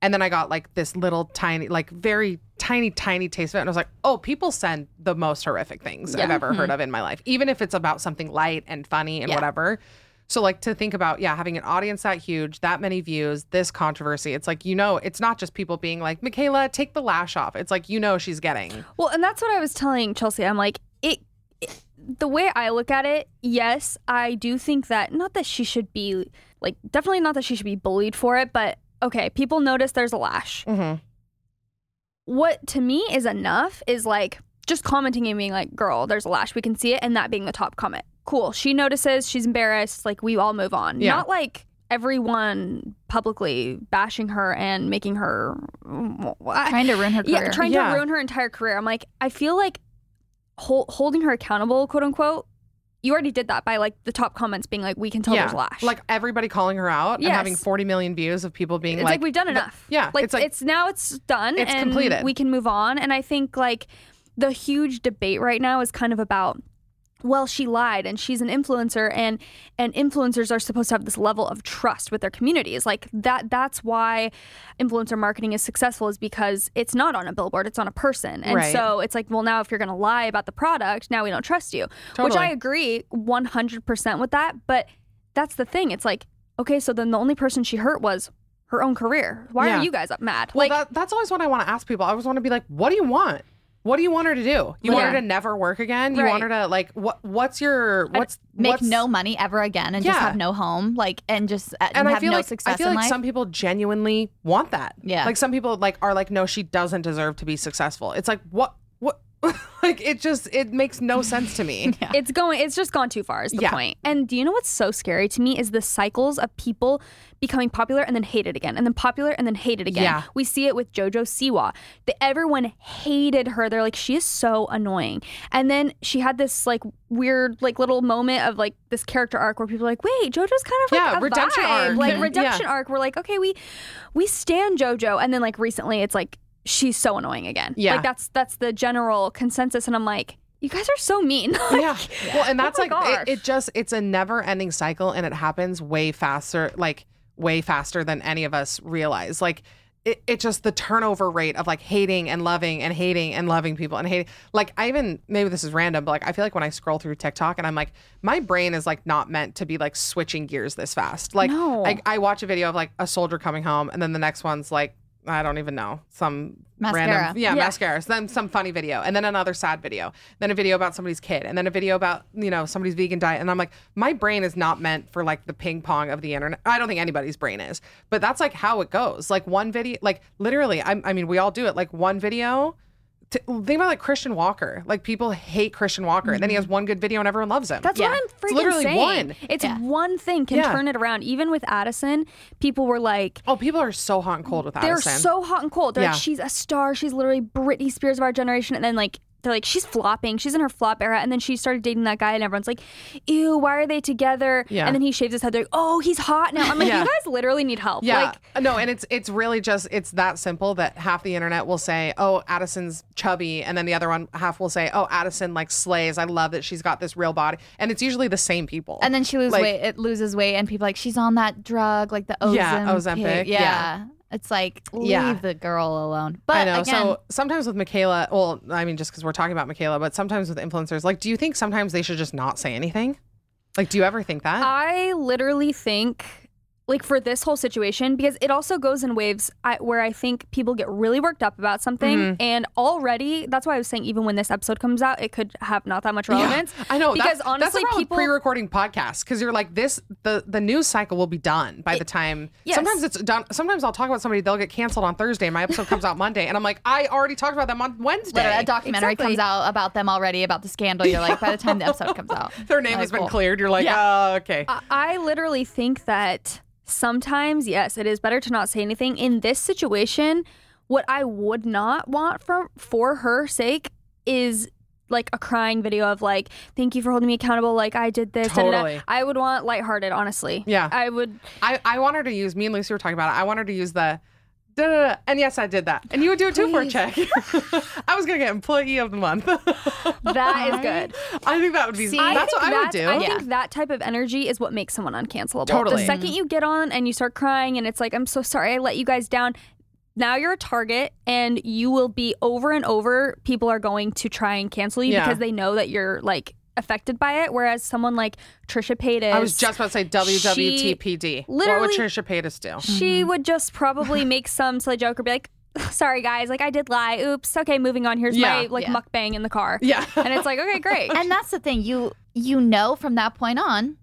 and then i got like this little tiny like very tiny tiny taste of it and i was like oh people send the most horrific things i've Yeah. ever heard mm-hmm. of in my life even if it's about something light and funny and Yeah. whatever so like to think about yeah having an audience that huge that many views this controversy it's like you know it's not just people being like mikayla take the lash off it's like you know she's getting Well, and that's what I was telling Chelsey. I'm like, it, it- the way I look at it, yes, I do think that not that she should be like definitely not that she should be bullied for it, but okay, people notice there's a lash. mm-hmm. What to me is enough is like just commenting and being like, "Girl, there's a lash. We can see it," and that being the top comment. Cool. She notices. She's embarrassed. Like we all move on. Yeah. Not like everyone publicly bashing her and making her Trying to ruin her career. yeah, trying Yeah. to ruin her entire career. I'm like, I feel like hol- holding her accountable, quote unquote. You already did that by like the top comments being like, "We can tell there's lash." Like everybody calling her out and having 40 million views of people being it's like, like, we've done enough. Yeah. like it's like, now it's done. It's and completed. We can move on. And I think like the huge debate right now is kind of about well she lied and she's an influencer and and influencers are supposed to have this level of trust with their communities like that that's why influencer marketing is successful is because it's not on a billboard it's on a person and Right. so it's like well now if you're going to lie about the product now we don't trust you which i agree 100% with that but that's the thing it's like okay so then the only person she hurt was her own career why Yeah. are you guys up mad Well, like that, that's always what I want to ask people. I always want to be like, what do you want? What do you want her to do? You want her to never work again? You want her to like what? What's your what's make what's, no money ever again and just have no home, like and just uh, And I have feel no like success I feel in like life. some people genuinely want that. Yeah. Like some people like are like, no, she doesn't deserve to be successful. It's like what <laughs> like it just it makes no sense to me. <laughs> it's going it's just gone too far is the Yeah. point. and do you know what's so scary to me is the cycles of people becoming popular and then hated again and then popular and then hated again Yeah. we see it with jojo siwa the, everyone hated her they're like she is so annoying and then she had this like weird like little moment of like this character arc where people are like wait jojo's kind of like Yeah, a redemption vibe. arc. like Yeah. redemption arc we're like okay we we stand jojo and then like recently it's like she's so annoying again Yeah. like that's that's the general consensus and i'm like you guys are so mean <laughs> yeah. Well, and oh that's Oh like it, it just it's a never ending cycle and it happens way faster like way faster than any of us realize. Like it, it just the turnover rate of like hating and loving and hating and loving people and hating like I even maybe this is random, but like I feel like when I scroll through TikTok and I'm like, my brain is like not meant to be like switching gears this fast. Like No. I, I watch a video of like a soldier coming home and then the next one's like I don't even know some Mascara. random yeah, Yeah. mascara. So then some funny video, and then another sad video, then a video about somebody's kid, and then a video about you know somebody's vegan diet. And I'm like, my brain is not meant for like the ping pong of the internet. I don't think anybody's brain is, but that's like how it goes. Like one video, like literally, I, I mean, we all do it. Like one video. T- think about like Christian Walker. Like people hate Christian Walker, and then he has mm-hmm. one good video and everyone loves him. That's Yeah. what I'm It's freaking literally saying. one. It's Yeah. one thing can Yeah. turn it around. Even with Addison, people were like, oh, people are so hot and cold with Addison. they're so hot and cold. They're Yeah. like, she's a star. She's literally Britney Spears of our generation. And then like they're like, she's flopping. She's in her flop era. And then she started dating that guy, and everyone's like, ew, why are they together? Yeah. And then he shaves his head. They're like, oh, he's hot now. I'm like, Yeah. you guys literally need help. Yeah. Like, uh, no, and it's it's really just it's that simple that half the internet will say, "Oh, Addison's chubby," and then the other one half will say, "Oh, Addison like slays. I love that she's got this real body." And it's usually the same people. and then she loses Like- weight. It loses weight, and people are like she's on that drug, like the Ozempic. Yeah, Ozempic, Yeah. yeah. It's like leave Yeah. the girl alone. But I know. again, so sometimes with Mikayla, well, I mean, just because we're talking about Mikayla, but sometimes with influencers, like, do you think sometimes they should just not say anything? Like, do you ever think that? I literally think, like for this whole situation, because it also goes in waves I, where I think people get really worked up about something, Mm-hmm. and already that's why I was saying even when this episode comes out, it could have not that much relevance. I know because that's, honestly, that's people pre-recording podcasts because you're like this. The the news cycle will be done by the time. yes. Sometimes it's done. Sometimes I'll talk about somebody. They'll get canceled on Thursday. and My episode comes out Monday, and I'm like, I already talked about them on Wednesday. literally, a documentary Exactly. comes out about them already about the scandal. You're like, by the time the episode comes out, <laughs> Their name Like, has been cool. cleared. You're like, Yeah. oh, okay. I, I literally think that sometimes, yes, it is better to not say anything. In this situation, what I would not want from for her sake is like a crying video of like, thank you for holding me accountable. Like I did this. da, da, da." Totally. I would want lighthearted, honestly. Yeah. I would. I, I want her to use me and Lucy were talking about it. I want her to use the da, da, da, and yes, I did that. And you would do it too for a check. <laughs> I was gonna get employee of the month. <laughs> That is good. I think that would be See, that's what I would do. I Yeah. think that type of energy is what makes someone uncancelable. Totally. The second you get on and you start crying and it's like, I'm so sorry I let you guys down. Now you're a target and you will be over and over. People are going to try and cancel you Yeah. because they know that you're like affected by it. Whereas someone like Trisha Paytas. I was just about to say WWTPD. what would literally- Trisha Paytas do? She mm-hmm. would just probably make some silly joke or be like, <laughs> sorry guys, like I did lie. Oops. Okay, moving on. Here's Yeah. my like Yeah. mukbang in the car. Yeah. And it's like, okay, great. <laughs> and that's the thing you you know from that point on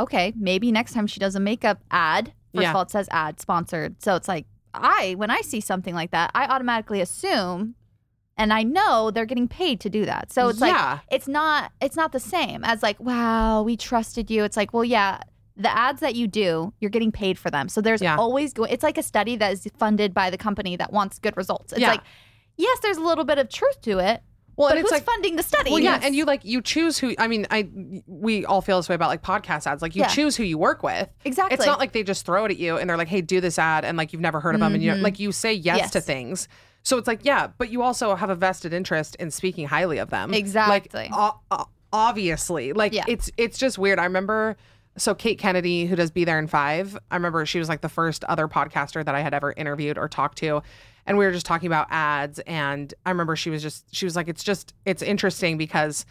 okay maybe next time she does a makeup ad first Yeah. of all it says ad sponsored so it's like i when i see something like that i automatically assume and i know they're getting paid to do that so it's Yeah. like it's not it's not the same as like wow we trusted you it's like well yeah the ads that you do you're getting paid for them so there's Yeah. always going it's like a study that is funded by the company that wants good results it's Yeah. like yes there's a little bit of truth to it Well, but and it's who's like funding the study Well, yeah, and you like you choose who. I mean, I we all feel this way about like podcast ads. Like you Yeah. choose who you work with. Exactly. It's not like they just throw it at you and they're like, "Hey, do this ad," and like you've never heard of them, and you mm-hmm. like you say yes, Yes. to things So it's like, yeah, but you also have a vested interest in speaking highly of them. Exactly. Like, o- obviously. Like, Yeah. it's it's just weird. I remember. So Kate Kennedy, who does Be There in Five, I remember she was like the first other podcaster that I had ever interviewed or talked to, and we were just talking about ads. And I remember she was just she was like, it's just it's interesting because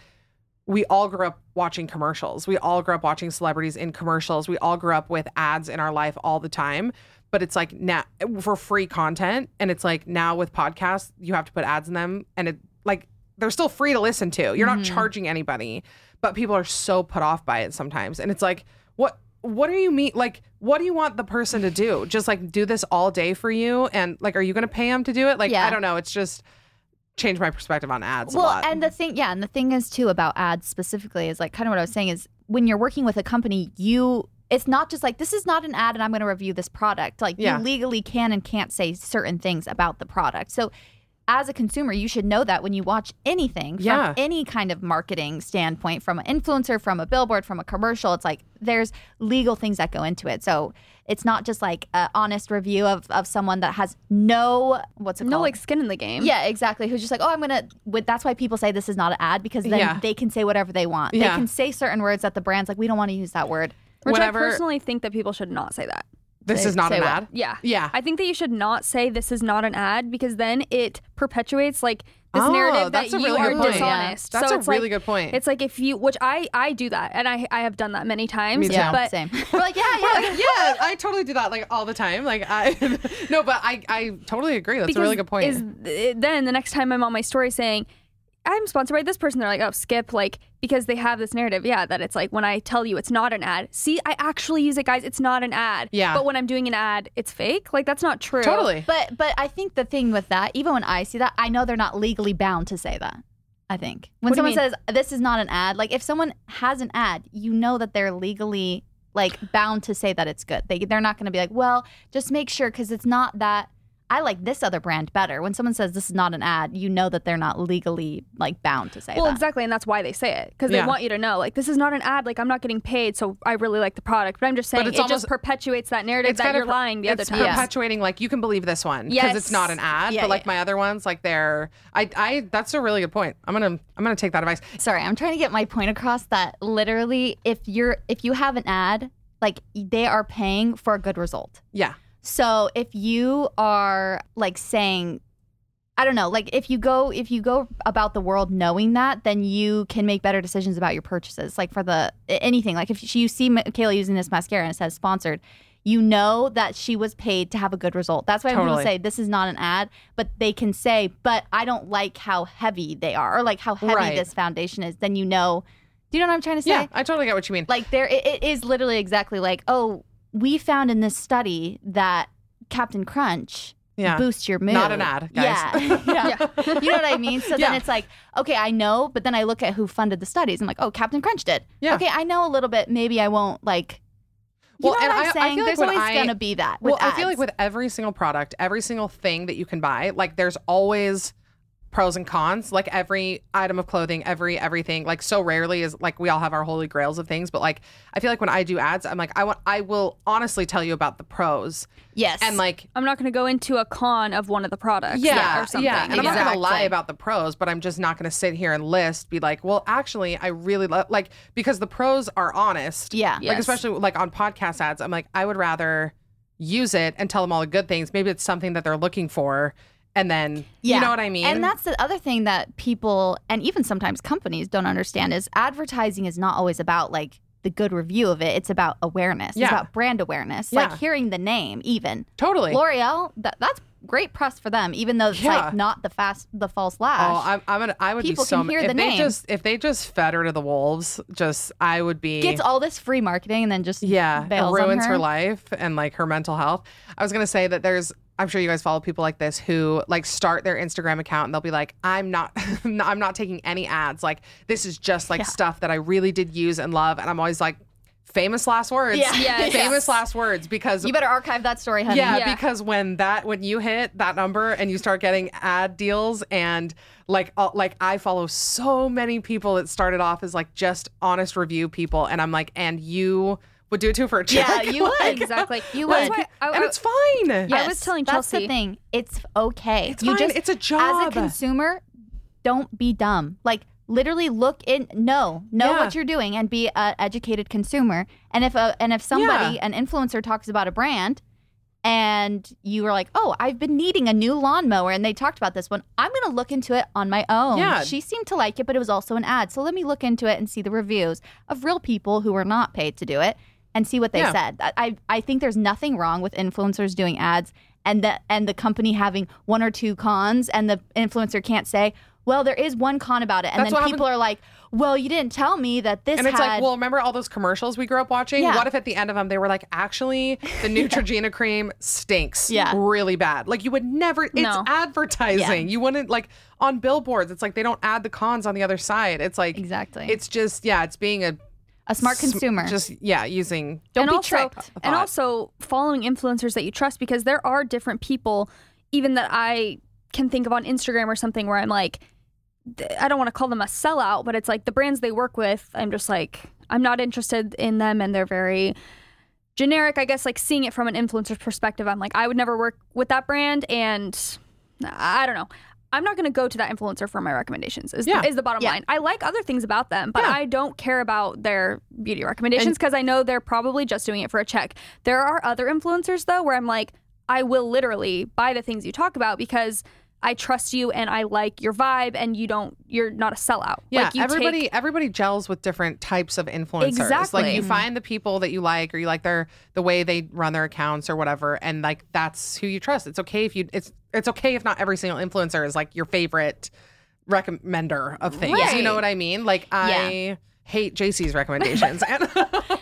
we all grew up watching commercials. We all grew up watching celebrities in commercials. We all grew up with ads in our life all the time. But it's like now for free content. And it's like now with podcasts, you have to put ads in them. And it like they're still free to listen to. You're not mm-hmm. charging anybody. But people are so put off by it sometimes. And it's like, what what do you mean? Like, what do you want the person to do? Just like do this all day for you? And like, are you going to pay them to do it? Like, Yeah. I don't know. It's just changed my perspective on ads a well, and the thing, yeah, and the thing is too about ads specifically is like kind of what I was saying is when you're working with a company, you it's not just like this is not an ad and I'm going to review this product. Like Yeah. you legally can and can't say certain things about the product. So as a consumer, you should know that when you watch anything from Yeah. any kind of marketing standpoint, from an influencer, from a billboard, from a commercial, it's like there's legal things that go into it. So it's not just like an honest review of, of someone that has no what's it No called? like skin in the game. Yeah, exactly. Who's just like, oh, I'm gonna. With, that's why people say this is not an ad because then Yeah. they can say whatever they want. Yeah. They can say certain words that the brand's like, we don't want to use that word. Which Whenever- I personally think that people should not say that. this Say- is not an what? ad. Yeah. Yeah. I think that you should not say this is not an ad because then it perpetuates like this Oh, narrative that that's a you really are good point. dishonest. That's so a it's really like, good point. It's like if you, which I I do that, and I I have done that many times. Me too. Yeah, But same. <laughs> We're like, yeah, yeah. yeah, I totally do that like all the time. Like I <laughs> no, but I I totally agree. That's a really good point. Is eh, then the next time I'm on my story saying I'm sponsored by this person, they're like, oh, skip, like because they have this narrative, yeah, that it's like when I tell you it's not an ad. See, I actually use it, guys. It's not an ad. Yeah. But when I'm doing an ad, it's fake. Like that's not true. totally. But but I think the thing with that, even when I see that, I know they're not legally bound to say that. I think when What do you someone mean? says this is not an ad, like if someone has an ad, you know that they're legally like bound to say that it's good. They they're not going to be like, well, just make sure because it's not that. I like this other brand better. When someone says this is not an ad, you know that they're not legally like bound to say Well, that. exactly, and that's why they say it because Yeah. they want you to know, like, this is not an ad. Like, I'm not getting paid, so I really like the product. But I'm just saying, it's it almost- just perpetuates that narrative that kinda you're per- lying the other it's time. perpetuating like you can believe this one because it's not an ad. Yeah, but like yeah. my other ones, like they're I I that's a really good point. I'm gonna I'm gonna take that advice. sorry i'm trying to get my point across that literally if you're if you have an ad like they are paying for a good result Yeah. So if you are like saying i don't know like if you go if you go about the world knowing that then you can make better decisions about your purchases like for the anything like if you see Kayla using this mascara and it says sponsored you know that she was paid to have a good result. That's why Totally. people say this is not an ad, but they can say, but I don't like how heavy they are or like how heavy Right. this foundation is. Then you know. Do you know what I'm trying to say? Yeah, I totally get what you mean. Like there, it, it is literally exactly like, oh, we found in this study that Captain Crunch Yeah. boosts your mood. Not an ad, guys. <laughs> Yeah. yeah. <laughs> you know what I mean? So then it's like, okay, I know, but then I look at who funded the studies. I'm like, oh, Captain Crunch did. Yeah. Okay, I know a little bit. Maybe I won't like. You Well, know and what I'm I- I saying? feel like There's always I- gonna be that. Well, I feel like with every single product, every single thing that you can buy, like there's always pros and cons. Like every item of clothing, every everything. Like so rarely is like we all have our holy grails of things, but like I feel like when I do ads, I'm like I want I will honestly tell you about the pros yes, and like I'm not going to go into a con of one of the products. yeah, or something. yeah. And I'm not gonna lie about the pros, but I'm just not gonna sit here and list. Be like, well, actually, I really lo-, like because the pros are honest. Yeah. like Yes. especially like on podcast ads. I'm like, I would rather use it and tell them all the good things. Maybe it's something that they're looking for, and then you know what I mean. And that's the other thing that people and even sometimes companies don't understand is advertising is not always about like the good review of it. It's about awareness. Yeah. It's about brand awareness. Yeah. Like hearing the name even. totally. L'Oreal, that, that's great press for them, even though it's Yeah. like not the fast the false Oh, lash. I'm, I'm gonna. I would People be so. can hear if the they name. just if they just fed her to the wolves, just I would be. Gets all this free marketing and then just yeah, it bails on ruins her. her life and like her mental health. I was gonna say that there's. I'm sure you guys follow people like this who like start their Instagram account and they'll be like, I'm not, <laughs> I'm not taking any ads. Like this is just like Yeah. stuff that I really did use and love. And I'm always like, famous last words. Yeah. <laughs> Yes. famous last words because You better archive that story, honey. yeah, Yeah. because when that when you hit that number and you start getting ad deals and like uh, like I follow so many people that started off as like just honest review people and I'm like and you would do it too for a check. Yeah, you <laughs> would. exactly. You would. why I, and it's oh. fine. Yeah. I was telling Chelsey, that's Chelsey- the thing. It's okay. It's you fine. just It's a job. as a consumer, don't be dumb. Like literally look in know know Yeah. what you're doing and be an educated consumer. And if a and if somebody an influencer talks about a brand and you were like, "Oh, I've been needing a new lawnmower," and they talked about this one. I'm going to look into it on my own. Yeah. She seemed to like it, but it was also an ad. So let me look into it and see the reviews of real people who were not paid to do it and see what they Yeah. said. I I think there's nothing wrong with influencers doing ads and the and the company having one or two cons and the influencer can't say, "Well, there is one con about it." And That's then people are like, "Well, you didn't tell me that this and it's had like, well, remember all those commercials we grew up watching? Yeah. What if at the end of them they were like, actually, the <laughs> Neutrogena cream stinks Yeah. really bad? Like you would never. It's No. advertising. You wouldn't like on billboards. It's like they don't add the cons on the other side. It's like Exactly. It's just yeah. It's being a a smart consumer. Just yeah, using don't and be also, tricked. And also following influencers that you trust because there are different people, even that I can think of on Instagram or something where I'm like, I don't want to call them a sellout, but it's like the brands they work with, I'm just like, I'm not interested in them and they're very generic. I guess like seeing it from an influencer's perspective, I'm like, I would never work with that brand and I don't know. I'm not going to go to that influencer for my recommendations. Is, Yeah. the, is the bottom Yeah. line. I like other things about them, but Yeah. I don't care about their beauty recommendations because I know they're probably just doing it for a check. There are other influencers though where I'm like, I will literally buy the things you talk about because I trust you and I like your vibe and you don't you're not a sellout. Yeah, like you everybody take- everybody gels with different types of influencers. Exactly. Like you mm-hmm. find the people that you like or you like their the way they run their accounts or whatever and like that's who you trust. It's okay if you it's it's okay if not every single influencer is like your favorite recommender of things. You know what I mean? Like I hate Jaci's recommendations <laughs> and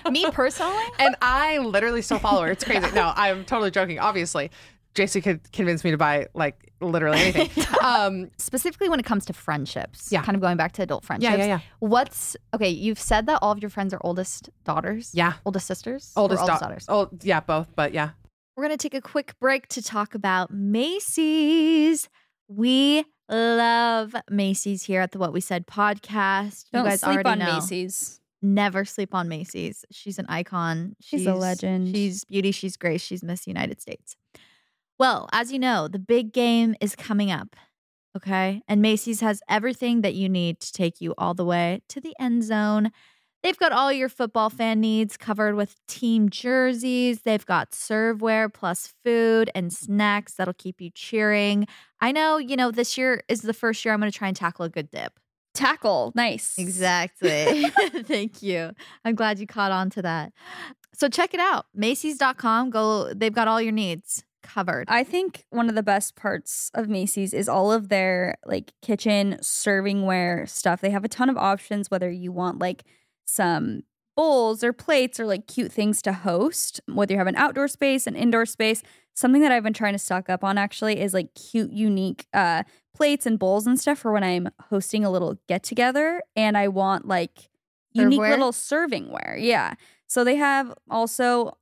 <laughs> Me personally, and I literally still follow her. It's crazy. No, I'm totally joking. Obviously, JC could convince me to buy like literally anything. <laughs> Um, specifically when it comes to friendships. Yeah. Kind of going back to adult friendships. yeah, yeah. What's okay? You've said that all of your friends are oldest daughters. Yeah. Oldest sisters. Or oldest, oldest da- daughters. Oh, yeah, both. But yeah, We're going to take a quick break to talk about Macy's. We love Macy's here at the What We Said podcast. don't you guys sleep already on know. Macy's. Never sleep on Macy's. She's an icon. She's a legend. She's beauty. She's grace. She's Miss United States. Well, as you know, the big game is coming up. Okay. And Macy's has everything that you need to take you all the way to the end zone. They've got all your football fan needs covered with team jerseys. They've got serveware plus food and snacks that'll keep you cheering. I know, you know, this year is the first year I'm going to try and tackle a good dip. Tackle. Nice. Exactly. <laughs> <laughs> Thank you. I'm glad you caught on to that. So check it out. Macy's.com. Go they've got all your needs covered. I think one of the best parts of Macy's is all of their like kitchen servingware stuff. They have a ton of options whether you want like some bowls or plates or like cute things to host, whether you have an outdoor space, an indoor space. Something that I've been trying to stock up on actually is like cute, unique uh plates and bowls and stuff for when I'm hosting a little get together and I want like unique Serveware? little servingware. Yeah. So they have also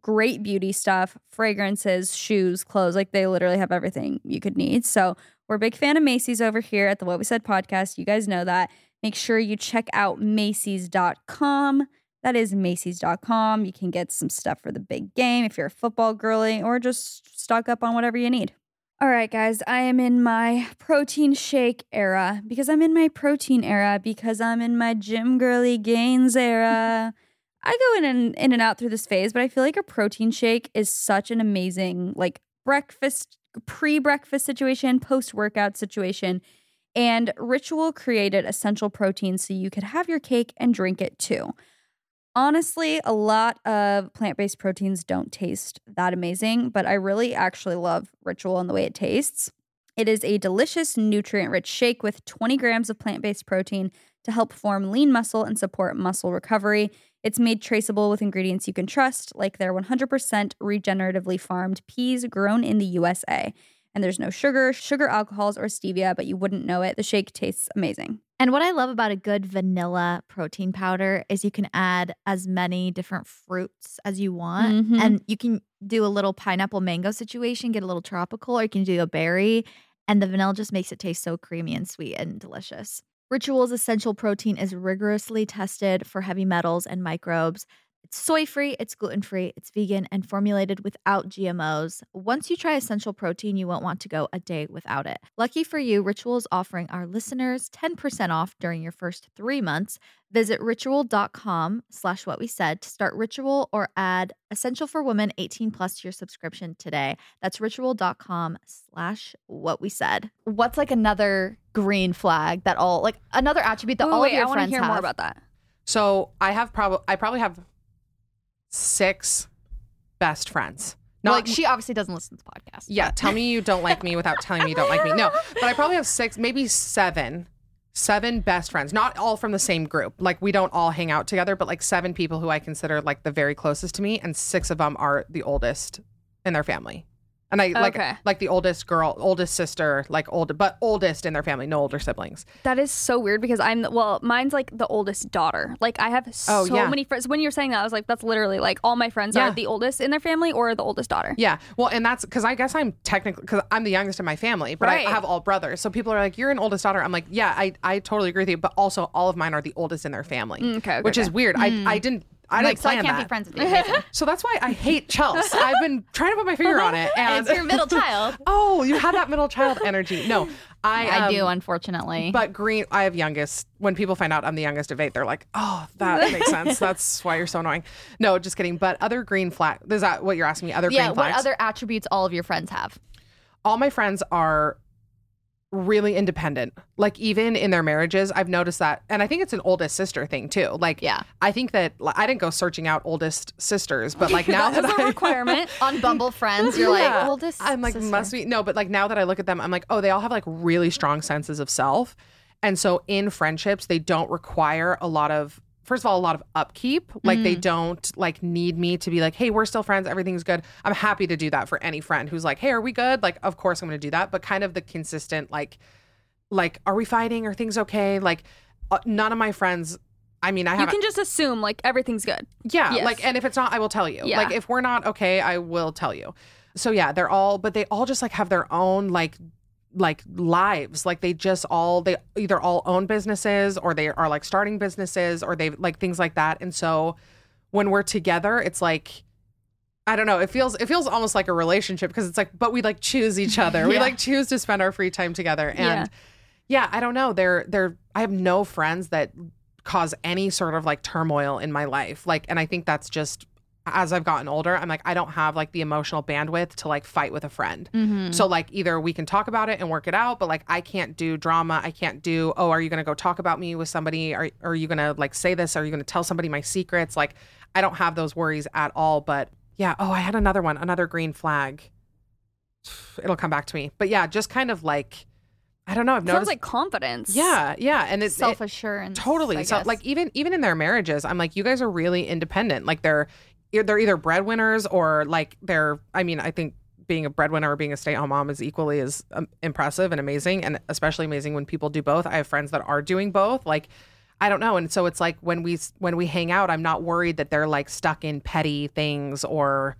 great beauty stuff, fragrances, shoes, clothes. Like they literally have everything you could need. So we're a big fan of Macy's over here at the What We Said podcast. You guys know that. Make sure you check out Macy's.com. That is Macy's.com. You can get some stuff for the big game if you're a football girly eh, or just stock up on whatever you need. All right, guys, I am in my protein shake era because I'm in my protein era because I'm in my gym girly gains era. I go in and in and out through this phase, but I feel like a protein shake is such an amazing like breakfast, pre-breakfast situation, post-workout situation. And Ritual created essential protein so you could have your cake and drink it too. Honestly, a lot of plant based proteins don't taste that amazing, but I really actually love Ritual and the way it tastes. It is a delicious, nutrient rich shake with 20 grams of plant based protein to help form lean muscle and support muscle recovery. It's made traceable with ingredients you can trust, like their 100% regeneratively farmed peas grown in the USA. And there's no sugar, sugar alcohols, or stevia, but you wouldn't know it. The shake tastes amazing. And what I love about a good vanilla protein powder is you can add as many different fruits as you want. Mhm. And you can do a little pineapple mango situation, get a little tropical, or you can do a berry. And the vanilla just makes it taste so creamy and sweet and delicious. Ritual's essential protein is rigorously tested for heavy metals and microbes. It's soy free, it's gluten free, it's vegan, and formulated without GMOs. Once you try Essential Protein, you won't want to go a day without it. Lucky for you, Ritual is offering our listeners 10% off during your first three months. Visit ritual.com slash what we said to start Ritual or add Essential for Women 18 plus to your subscription today. That's ritual.com slash what we said. What's like another green flag that all like another attribute that Wait, all wait, of your I want to friends hear have? more about that. So I have probably I probably have six best friends. Not like she obviously doesn't listen to the podcast. Yeah, tell me you don't like me without telling me you don't like me. No, but I probably have six, maybe seven, seven best friends. Not all from the same group. Like we don't all hang out together, but like seven people who I consider like the very closest to me, and six of them are the oldest in their family. And I like Okay. like the oldest girl, oldest sister, like old, but oldest in their family, no older siblings. That is so weird because I'm well, mine's like the oldest daughter. Like I have so Oh, yeah. many friends. When you're saying that, I was like, that's literally like all my friends Yeah. are the oldest in their family or the oldest daughter. Yeah, well, and that's because I guess I'm technically because I'm the youngest in my family, but Right. I have all brothers. So people are like, "You're an oldest daughter." I'm like, "Yeah, I, I totally agree with you." But also, all of mine are the oldest in their family, Mm, okay, okay, which is okay. weird. I I didn't I like didn't so I plan can't that. be friends with you. <laughs> So that's why I hate Chelsey. <laughs> I've been trying to put my finger on it, and it's your middle child. <laughs> oh, you have that middle child energy. No, I I um, do, unfortunately. But green, I have youngest. When people find out I'm the youngest of eight, they're like, "Oh, that makes sense. That's why you're so annoying." No, just kidding. But other green flag. Is that what you're asking me? Other yeah, green what flags? other attributes all of your friends have? all my friends are really independent. Like even in their marriages, I've noticed that, and I think it's an oldest sister thing too. Like, Yeah. I think that like, I didn't go searching out oldest sisters, but like <laughs> now that I requirement. <laughs> On Bumble Friends, you're Yeah. like oldest. I'm like sister. must be no, but like now that I look at them, I'm like, oh, they all have like really strong senses of self, and so in friendships, they don't require a lot of. First of all, a lot of upkeep. Like they don't like need me to be like, hey, we're still friends, everything's good. I'm happy to do that for any friend who's like, hey, are we good? Like, of course I'm going to do that. But kind of the consistent, like, like, are we fighting? Are things okay? Like, uh, none of my friends. I mean, I have. You can just assume like everything's good. yeah, Yes. like, and if it's not, I will tell you. Yeah. Like, if we're not okay, I will tell you. So yeah, they're all, but they all just like have their own like, like lives. Like they just all they either all own businesses or they are like starting businesses or they like things like that. And so when we're together, it's like. I don't know. It feels it feels almost like a relationship because it's like, but we like choose each other. We <laughs> like choose to spend our free time together. And Yeah. yeah, I don't know. They're they're I have no friends that cause any sort of like turmoil in my life. Like and I think that's just as I've gotten older, I'm like I don't have like the emotional bandwidth to like fight with a friend. Mm-hmm. So like either we can talk about it and work it out, but like I can't do drama. I can't do, oh, are you going to go talk about me with somebody? Are, are you going to like say this? Are you going to tell somebody my secrets? Like I don't have those worries at all. But yeah, oh, I had another one, another green flag. <sighs> It'll come back to me. But yeah, just kind of like, I don't know. I've Sounds noticed. like confidence. yeah, yeah. And it's self assurance. Totally. So like even even in their marriages, I'm like, you guys are really independent. Like they're they're either breadwinners or like they're. I mean, I think being a breadwinner or being a stay at home mom is equally as um, impressive and amazing, and especially amazing when people do both. I have friends that are doing both. Like. I don't know, and so it's like when we when we hang out, I'm not worried that they're like stuck in petty things or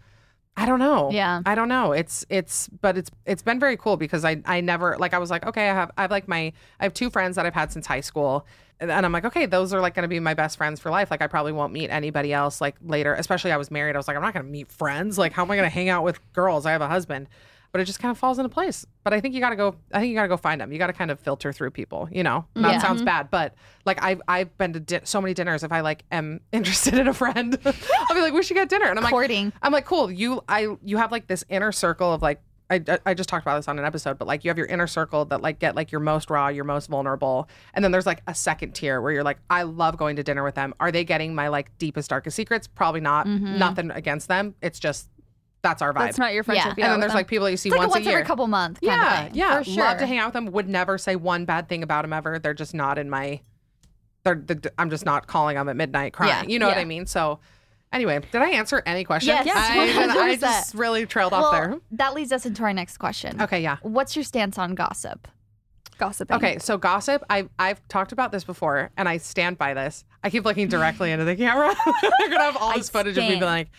I don't know. Yeah. I don't know. It's it's but it's it's been very cool because I I never like I was like okay I have I have like my I have two friends that I've had since high school and I'm like okay those are like going to be my best friends for life. Like I probably won't meet anybody else like later especially I was married. I was like I'm not going to meet friends. Like how am I going to hang out with girls? I have a husband. But it just kind of falls into place. But I think you got to go I think you got to go find them you got to kind of filter through people you know? That Yeah. sounds mm-hmm. bad but like I've I've been to di- so many dinners if I like am <laughs> interested in a friend. <laughs> I'll be like we should get dinner. And I'm like. I'm like, cool. You, I, you have like this inner circle of like, I, I just talked about this on an episode, but like you have your inner circle that like get like your most raw, your most vulnerable, and then there's like a second tier where you're like, I love going to dinner with them. Are they getting my like deepest, darkest secrets? Probably not. Mm-hmm. Nothing against them. It's just that's our vibe. That's not your friendship. Yeah. Yeah. and then there's them. like people that you see It's like once, a once a year. every couple months. kind yeah, of thing. yeah. For sure. Love to hang out with them. Would never say one bad thing about them ever. They're just not in my. They're. The, I'm just not calling them at midnight crying. Yeah, You know what. I mean? So. Anyway, did I answer any questions? Yes, I, <laughs> I 100%. just really trailed well, off there. that leads us into our next question. Okay, yeah. What's your stance on gossip? gossiping. Okay, so gossip, I I've talked about this before and I stand by this. I keep looking directly into the camera. <laughs> They're gonna have all I this footage of me being like,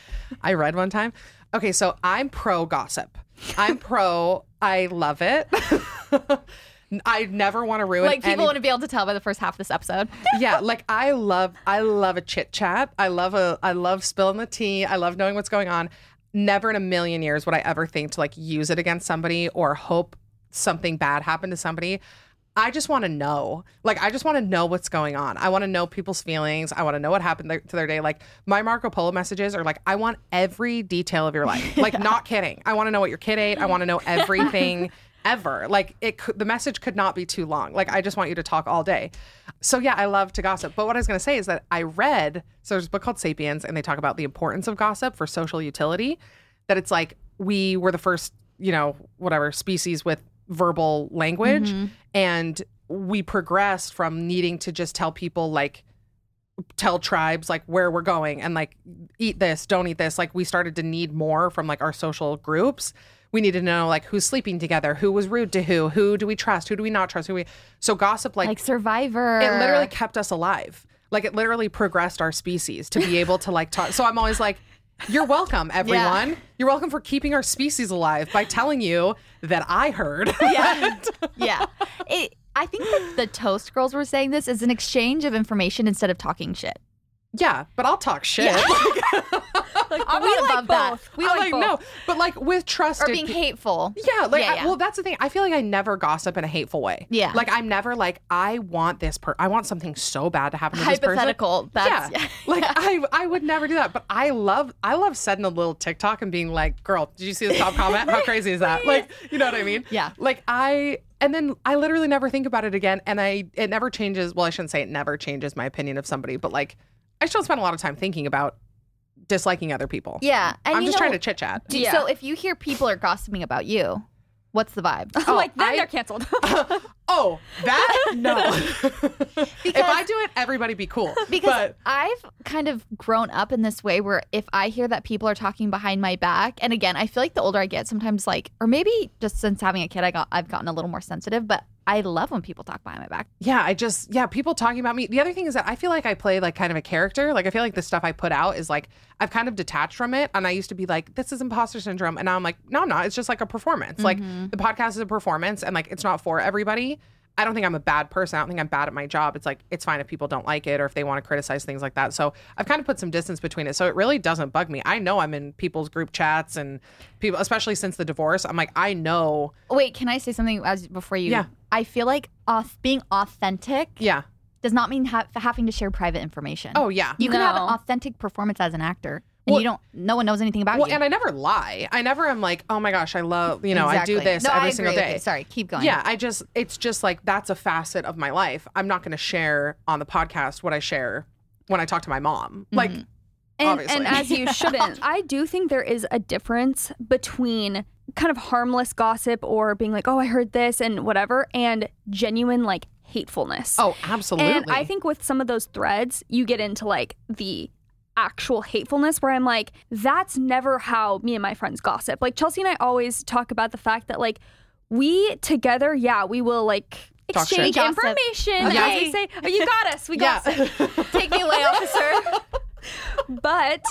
I read one time. Okay, so I'm pro gossip. I'm pro, I love it. <laughs> I never want to ruin Like people any- want to be able to tell by the first half of this episode. <laughs> yeah, like I love I love a chit chat. I love a I love spilling the tea. I love knowing what's going on. Never in a million years would I ever think to like use it against somebody or hope something bad happened to somebody. I just want to know. Like I just want to know what's going on. I want to know people's feelings. I want to know what happened there- to their day. Like my Marco Polo messages are like I want every detail of your life. Like <laughs> not kidding. I want to know what your kid ate. I want to know everything ever. Like it could, the message could not be too long. Like I just want you to talk all day. So yeah, I love to gossip. But what I was going to say is that I read so there's a book called Sapiens and they talk about the importance of gossip for social utility that it's like we were the first, you know, whatever species with verbal language mm-hmm. and we progressed from needing to just tell people like tell tribes like where we're going and like eat this, don't eat this. Like we started to need more from like our social groups. We needed to know like who's sleeping together, who was rude to who, who do we trust, who do we not trust, who we so gossip like, Like Survivor. it literally kept us alive. Like it literally progressed our species to be able to like talk. So I'm always like, you're welcome, everyone. You're welcome for keeping our species alive by telling you that I heard. Yeah. <laughs> yeah. It, I think that the Toast Girls were saying this is an exchange of information instead of talking shit. yeah, but I'll talk shit. <laughs> <laughs> I'm we like above that. both. We I'm like, like, both. no, but like with trust Or being hateful. Yeah, like Yeah, I- well, that's the thing. I feel like I never gossip in a hateful way. Yeah. like I'm never like I want this per. I want something so bad to happen to this person. Hypothetical. That's yeah, <laughs> like I I would never do that. But I love I love setting a little TikTok and being like, "Girl, did you see this top comment? How crazy is that?" <laughs> Like, you know what I mean? Yeah. Like I and then I literally never think about it again, and I it never changes. Well, I shouldn't say it never changes my opinion of somebody, but like I still spend a lot of time thinking about disliking other people. Yeah. And I'm just know, trying to chit chat. Yeah. So if you hear people are gossiping about you, what's the vibe? I'm <laughs> like oh, then I- they're canceled. <laughs> Oh, that no. <laughs> if I do it, everybody be cool. Because but I've kind of grown up in this way where if I hear that people are talking behind my back, and again, I feel like the older I get, sometimes like, or maybe just since having a kid, I got I've gotten a little more sensitive. But I love when people talk behind my back. yeah, I just yeah, people talking about me. The other thing is that I feel like I play like kind of a character. Like I feel like the stuff I put out is like I've kind of detached from it, and I used to be like, this is imposter syndrome, and now I'm like, no, I'm not. It's just like a performance. Like mm-hmm. the podcast is a performance, and like it's not for everybody. I don't think I'm a bad person. I don't think I'm bad at my job. It's like it's fine if people don't like it or if they want to criticize things like that. So I've kind of put some distance between it. So it really doesn't bug me. I know I'm in people's group chats and people, especially since the divorce. I'm like, I know. Wait, can I say something as before you? Yeah. I feel like auth- being authentic Yeah. does not mean ha- having to share private information. Oh yeah. you can have an authentic performance as an actor, and Well- you don't. No one knows anything about Well, you. and I never lie. I never am like, oh my gosh, I love, you know, I do this No, every I single day. Sorry, keep going. Yeah, I just, it's just like that's a facet of my life. I'm not going to share on the podcast what I share when I talk to my mom. Like, Mm-hmm. And, Obviously. and as you <laughs> shouldn't, I do think there is a difference between kind of harmless gossip or being like, oh, I heard this and whatever, and genuine like hatefulness. oh, absolutely. And I think with some of those threads, you get into like the actual hatefulness where I'm like, that's never how me and my friends gossip. Like Chelsey and I always talk about the fact that like we together, yeah, we will like exchange information. Yeah. As we say, oh, you got us. We yeah. got <laughs> Take me away, officer. but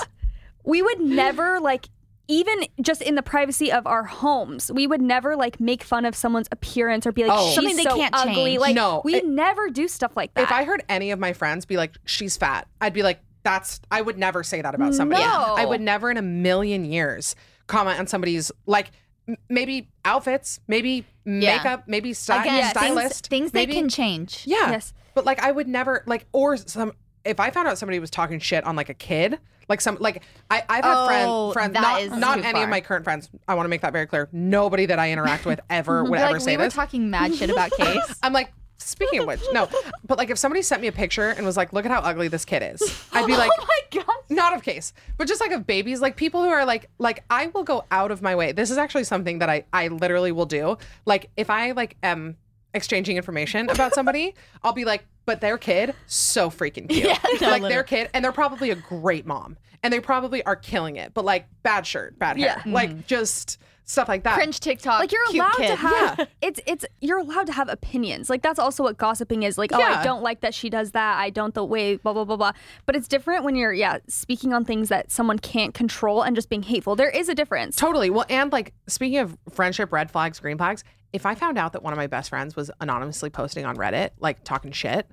we would never like even just in the privacy of our homes, we would never like make fun of someone's appearance or be like, Oh. she's Something they so can't ugly. change. Like, No, we it- never do stuff like that. if I heard any of my friends be like, she's fat, I'd be like, that's, I would never say that about somebody. No. I would never in a million years comment on somebody's like, m- maybe outfits, maybe makeup, maybe sty- Again, stylist, things, things maybe, they can change. Yeah. Yes. But like I would never like or some if I found out somebody was talking shit on like a kid, like some like I I've had Oh, friends friends that not is not too any of my current friends. I want to make that very clear. Nobody that I interact with <laughs> ever would ever like say we were this. talking mad shit about Case. <laughs> I'm like Speaking of which, no, but like if somebody sent me a picture and was like, "Look at how ugly this kid is," I'd be <laughs> oh like, oh my god. not of case, but just like of babies, like people who are like, like I will go out of my way. This is actually something that I I literally will do. Like if I like am exchanging information about somebody, <laughs> I'll be like, but their kid so freaking cute, <laughs> no, like their kid, and they're probably a great mom, and they probably are killing it, but like bad shirt, bad hair, Yeah. like mm-hmm. just stuff like that. Cringe TikTok. like you're cute allowed kid. to have Yeah. it's it's you're allowed to have opinions like that's also what gossiping is like oh Yeah. i don't like that she does that i don't the way blah blah blah blah but it's different when you're yeah speaking on things that someone can't control and just being hateful there is a difference Totally. Well, and like speaking of friendship red flags, green flags, if I found out that one of my best friends was anonymously posting on Reddit, like talking shit,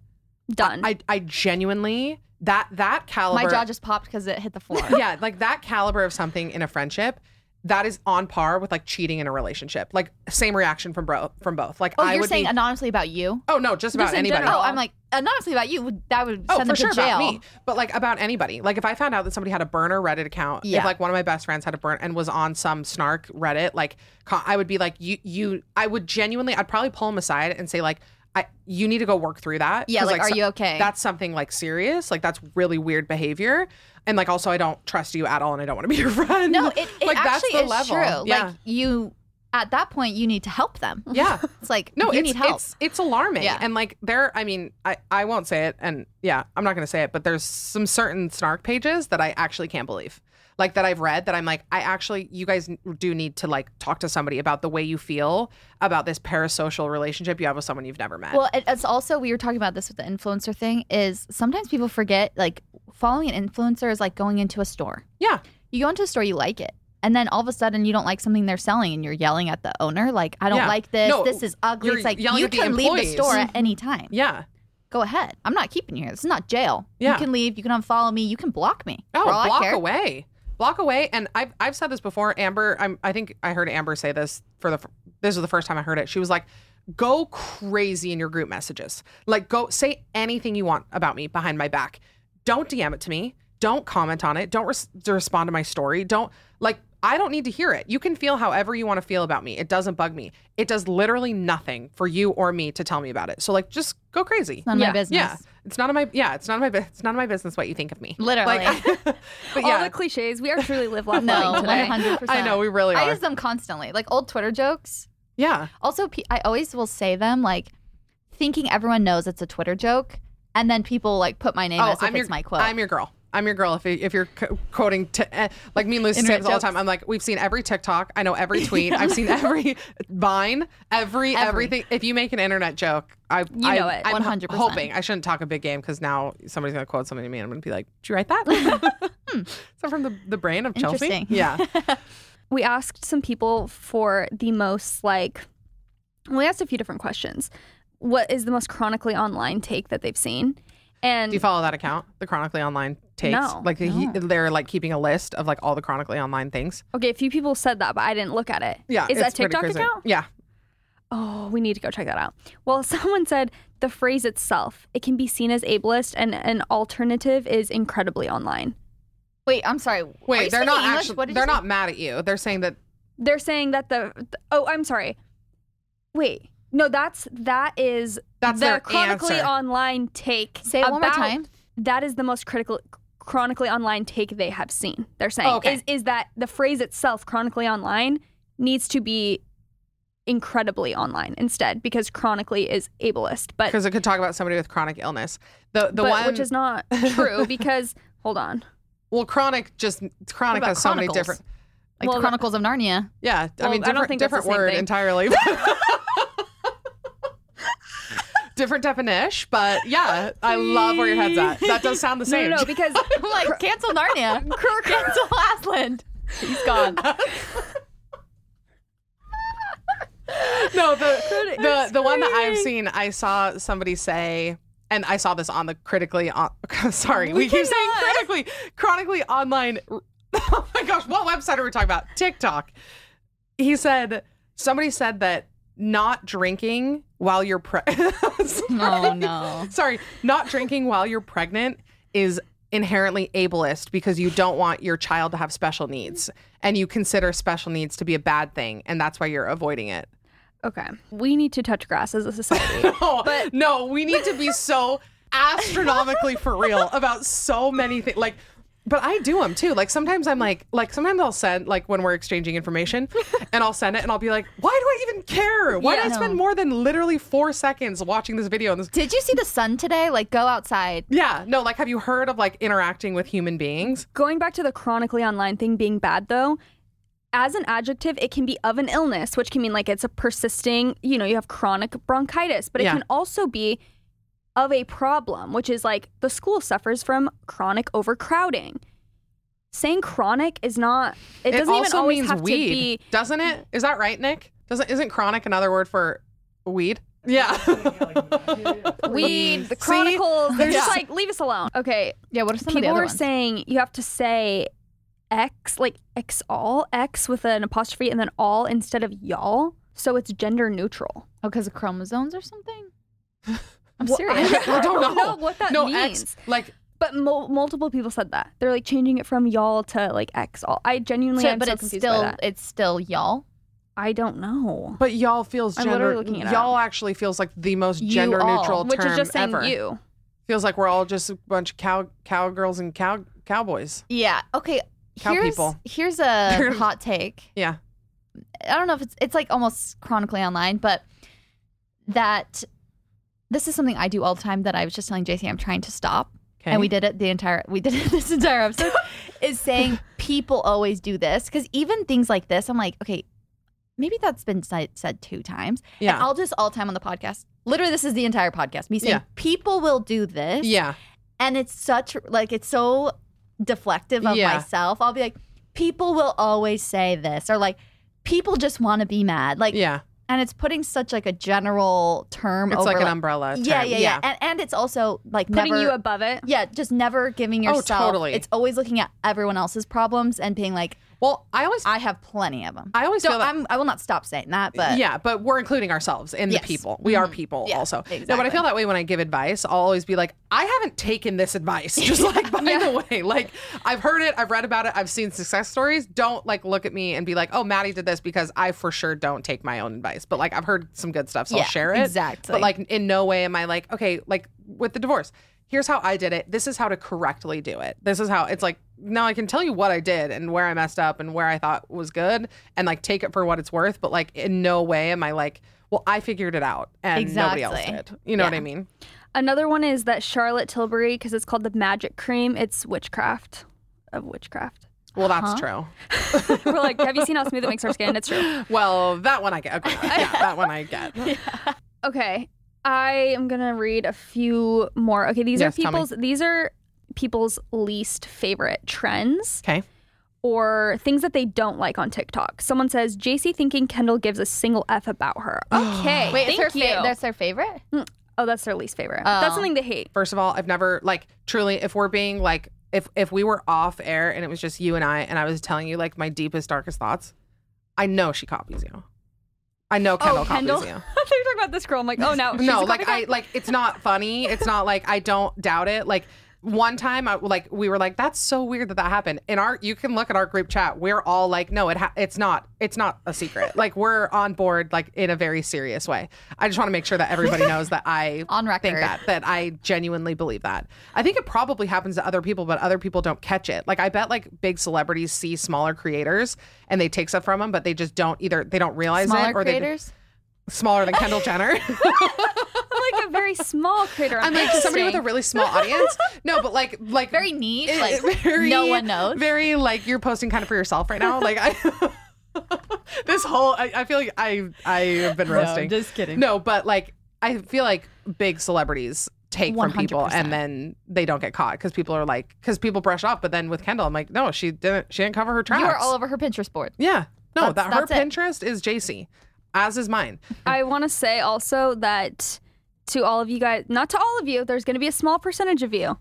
Done. I I genuinely that that caliber My jaw just popped because it hit the floor. <laughs> yeah, like that caliber of something in a friendship, that is on par with like cheating in a relationship. Like same reaction from bro from both. Like Oh, I you're would saying be, anonymously about you? oh no, just about Just anybody. general. Oh, I'm like anonymously about you. That would Oh, send for them sure jail. about me, but like about anybody. Like if I found out that somebody had a burner Reddit account, Yeah. if like one of my best friends had a burn and was on some snark Reddit, like I would be like, you, you, I would genuinely, I'd probably pull him aside and say like, I, you need to go work through that. Yeah, 'Cause, like, are so- you okay? That's something like serious. Like that's really weird behavior. And like also, I don't trust you at all, and I don't want to be your <laughs> friend. No, it, it like actually that's the is level. true. Yeah. Like you, at that point, you need to help them. <laughs> yeah. <laughs> It's like No, you it's, need help. it's it's alarming. Yeah. And like there, I mean, I I won't say it, and yeah, I'm not gonna say it, but there's some certain snark pages that I actually can't believe, like that I've read that I'm like, I actually, you guys do need to like talk to somebody about the way you feel about this parasocial relationship you have with someone you've never met. Well, it's also we were talking about this with the influencer thing. Is sometimes people forget like following an influencer is like going into a store. yeah, You go into a store, you like it, and then all of a sudden you don't like something they're selling, and you're yelling at the owner like, "I don't Yeah. like this. No, this is ugly." you're It's like yelling you at the can leave the employees. store at mm-hmm. any time. yeah. Go ahead. I'm not keeping you here. This is not jail. Yeah. You can leave. You can unfollow me. You can block me. Oh, for all I block care. away, block away. And I've I've said this before. Amber, I'm, I think I heard Amber say this for the. This was the first time I heard it. She was like, "Go crazy in your group messages. Like, go say anything you want about me behind my back. Don't DM it to me. Don't comment on it. Don't res- respond to my story. Don't like." I don't need to hear it. You can feel however you want to feel about me. It doesn't bug me. It does literally nothing for you or me to tell me about it. So like just go crazy. It's none of my business. Yeah, it's none of my yeah, it's none of my it's none of my business what you think of me. Literally. Like, <laughs> but All yeah, the cliches. We are truly live laugh No, loving today. 100. I know we really Are. I use them constantly, like old Twitter jokes. yeah, Also, I always will say them like thinking everyone knows it's a Twitter joke, and then people like put my name as if Oh, I'm it's your my quote. I'm your girl. I'm your girl. If you- if you're co- quoting t- eh, like me and Lucy say this all the time. I'm like, we've seen every TikTok. I know every <laughs> tweet. I've seen every Vine. Every, Every. everything. If you make an internet joke, I You I, know it, I'm 100%. hoping I shouldn't talk a big game because now somebody's gonna quote something to me and I'm gonna be like, did you write that? <laughs> <laughs> Is that from the the brain of Chelsey? Interesting. Yeah. we asked some people for the most like we asked a few different questions what is the most chronically online take that they've seen and Do you follow that account? The chronically online takes. No. Like he, they're like keeping a list of like all the chronically online things. okay a few people said that but i didn't look at it Yeah. is that tiktok crazy. account Yeah. oh we need to go check that out well <laughs> someone said the phrase itself it can be seen as ableist and an alternative is incredibly online Wait, I'm sorry. Wait, they're not English? actually. What did They're not mad at you. They're saying that. they're saying that the, the- oh i'm sorry wait no that's that is That's the their chronically answer. online take Say it one more about- time. that is the most critical chronically online take they have seen they're saying Okay. is, is that the phrase itself chronically online needs to be incredibly online instead because chronically is ableist but, because it could talk about somebody with chronic illness. The the but one which is not true <laughs> because hold on well, chronic just chronic about has so many Chronicles? different. Like Well, the Chronicles of Narnia. Yeah, I Well, mean I don't different think that's the different same word thing. entirely. <laughs> different definition, but yeah, I love where your head's at. That does sound the same. no no because <laughs> like, cancel Narnia. <laughs> cancel Aslan. He's gone. <laughs> no, the the the one that I've seen, I saw somebody say, and I saw this on the critically. On, sorry, we, keep saying critically, chronically online. Oh my gosh, what website are we talking about? TikTok. He said somebody said that not drinking while you're pregnant. <laughs> Oh no. Sorry, not drinking while you're pregnant is inherently ableist because you don't want your child to have special needs and you consider special needs to be a bad thing and that's why you're avoiding it. okay we need to touch grass as a society <laughs> No, no, we need to be so astronomically for real about so many things. Like, but I do them too. Like sometimes I'm like, like sometimes I'll send like when we're exchanging information, <laughs> and I'll send it, and I'll be like, why do I even care? Why Yeah. did I spend more than literally four seconds watching this video? And this, Did you see the sun today? Like, go outside. yeah, no, like, have you heard of like interacting with human beings? going back to the chronically online thing being bad though as an adjective it can be of an illness which can mean like it's a persisting you know you have chronic bronchitis but it Yeah. can also be of a problem which is like the school suffers from chronic overcrowding saying chronic is not it, doesn't even also always means have weed, to be doesn't it? Is that right, Nick? Doesn't isn't chronic another word for weed? Yeah. <laughs> Weed, the See? Chronicles. They're just like, leave us alone. Okay. Yeah, what are some of the People other were ones? saying you have to say X, like X all, X with an apostrophe and then all instead of y'all. So it's gender neutral. Oh, because of chromosomes or something? <laughs> I'm Well, serious. <laughs> I don't know. know what that no, means. X, like But mul multiple people said that. They're like changing it from y'all to like X all. I genuinely So- am but so it's confused still it's still y'all. I don't know. but y'all feels I'm gender. looking it y'all actually feels like the most You gender neutral all, Which term is just saying ever. you. Feels like we're all just a bunch of cow cowgirls and cow cowboys. Yeah. Okay. Cow here's people. here's a <laughs> hot take. Yeah. I don't know if it's it's like almost chronically online, but that this is something I do all the time that I was just telling Jaci I'm trying to stop. Okay. And we did it the entire we did it <laughs> this entire episode <laughs> is saying people always do this because even things like this I'm like okay maybe that's been said, said two times Yeah. and I'll just all the time on the podcast literally this is the entire podcast me saying Yeah. people will do this yeah. and it's such like it's so deflective of Yeah. myself i'll be like people will always say this or like people just want to be mad like Yeah. And it's putting such like a general term It's over like an umbrella. yeah, term. yeah yeah and, and it's also like Putting never you above it. yeah just never giving yourself. Oh, yourself totally. it's always looking at everyone else's problems and being like Well, I always i have plenty of them I always so feel that i'm i will not stop saying that but yeah, but we're including ourselves in Yes. the people. We are Mhm. people Yeah, also. No, but I feel that way when I give advice. I'll always be like, I haven't taken this advice. Just <laughs> like by the way, like I've heard it, I've read about it, I've seen success stories. Don't like look at me and be like, oh, Madi did this because I for sure don't take my own advice. But like I've heard some good stuff, so Yeah, I'll share it. exactly. But like in no way am I like, okay, like with the divorce. Here's how I did it. This is how to correctly do it. This is how it's like now I can tell you what I did and where I messed up and where I thought was good and like take it for what it's worth. But like in no way am I like, well, I figured it out and nobody else did. You know what I mean? Another one is that Charlotte Tilbury, because it's called the magic cream, it's witchcraft of witchcraft. Well, that's true. <laughs> We're like, have you seen how smooth it makes our skin? It's true. <laughs> Well, that one I get. Okay. Yeah, that one I get. <laughs> Okay. I am gonna read a few more. Okay, these Yes, are people's these are people's least favorite trends Okay. or things that they don't like on TikTok. Someone says Jaci thinking Kendall gives a single F about her. <gasps> Okay. wait thank it's her you. fa- that's their favorite mm, oh, that's their least favorite. Oh. That's something they hate. First of all, I've never like truly if we're being like if if we were off air and it was just you and I and I was telling you like my deepest darkest thoughts, I know she copies you. I know Kendall, oh, Kendall. copies you. <laughs> I thought you were talking about this girl. I'm like, oh no. <laughs> no, like I like it's not funny. It's not like I don't doubt it. Like one time, I like we were like, "That's so weird that that happened." In our, you can look at our group chat. We're all like, "No, it ha- it's not. It's not a secret. <laughs> like we're on board, like in a very serious way." I just want to make sure that everybody knows that I <laughs> On record think that that I genuinely believe that. I think it probably happens to other people, but other people don't catch it. Like I bet like big celebrities see smaller creators and they take stuff from them, but they just don't either. They don't realize smaller it or creators they smaller than Kendall Jenner. <laughs> I'm like very small creator. I'm like somebody with a really small audience. <laughs> No, but like like very niche it- like <laughs> very- no one knows Very like you're posting kind of for yourself right now. Like I <laughs> this whole I, I feel like I I have been roasting. just kidding. No, but like I feel like big celebrities take from people and then they don't get caught because people are like because people brush off. But then with Kendall, I'm like, no, she didn't. She didn't cover her tracks. you are all over her pinterest board Yeah, no, That's- that her it. Pinterest is Jaci, as is mine. I want to say also that to all of you guys, not to all of you, there's going to be a small percentage of you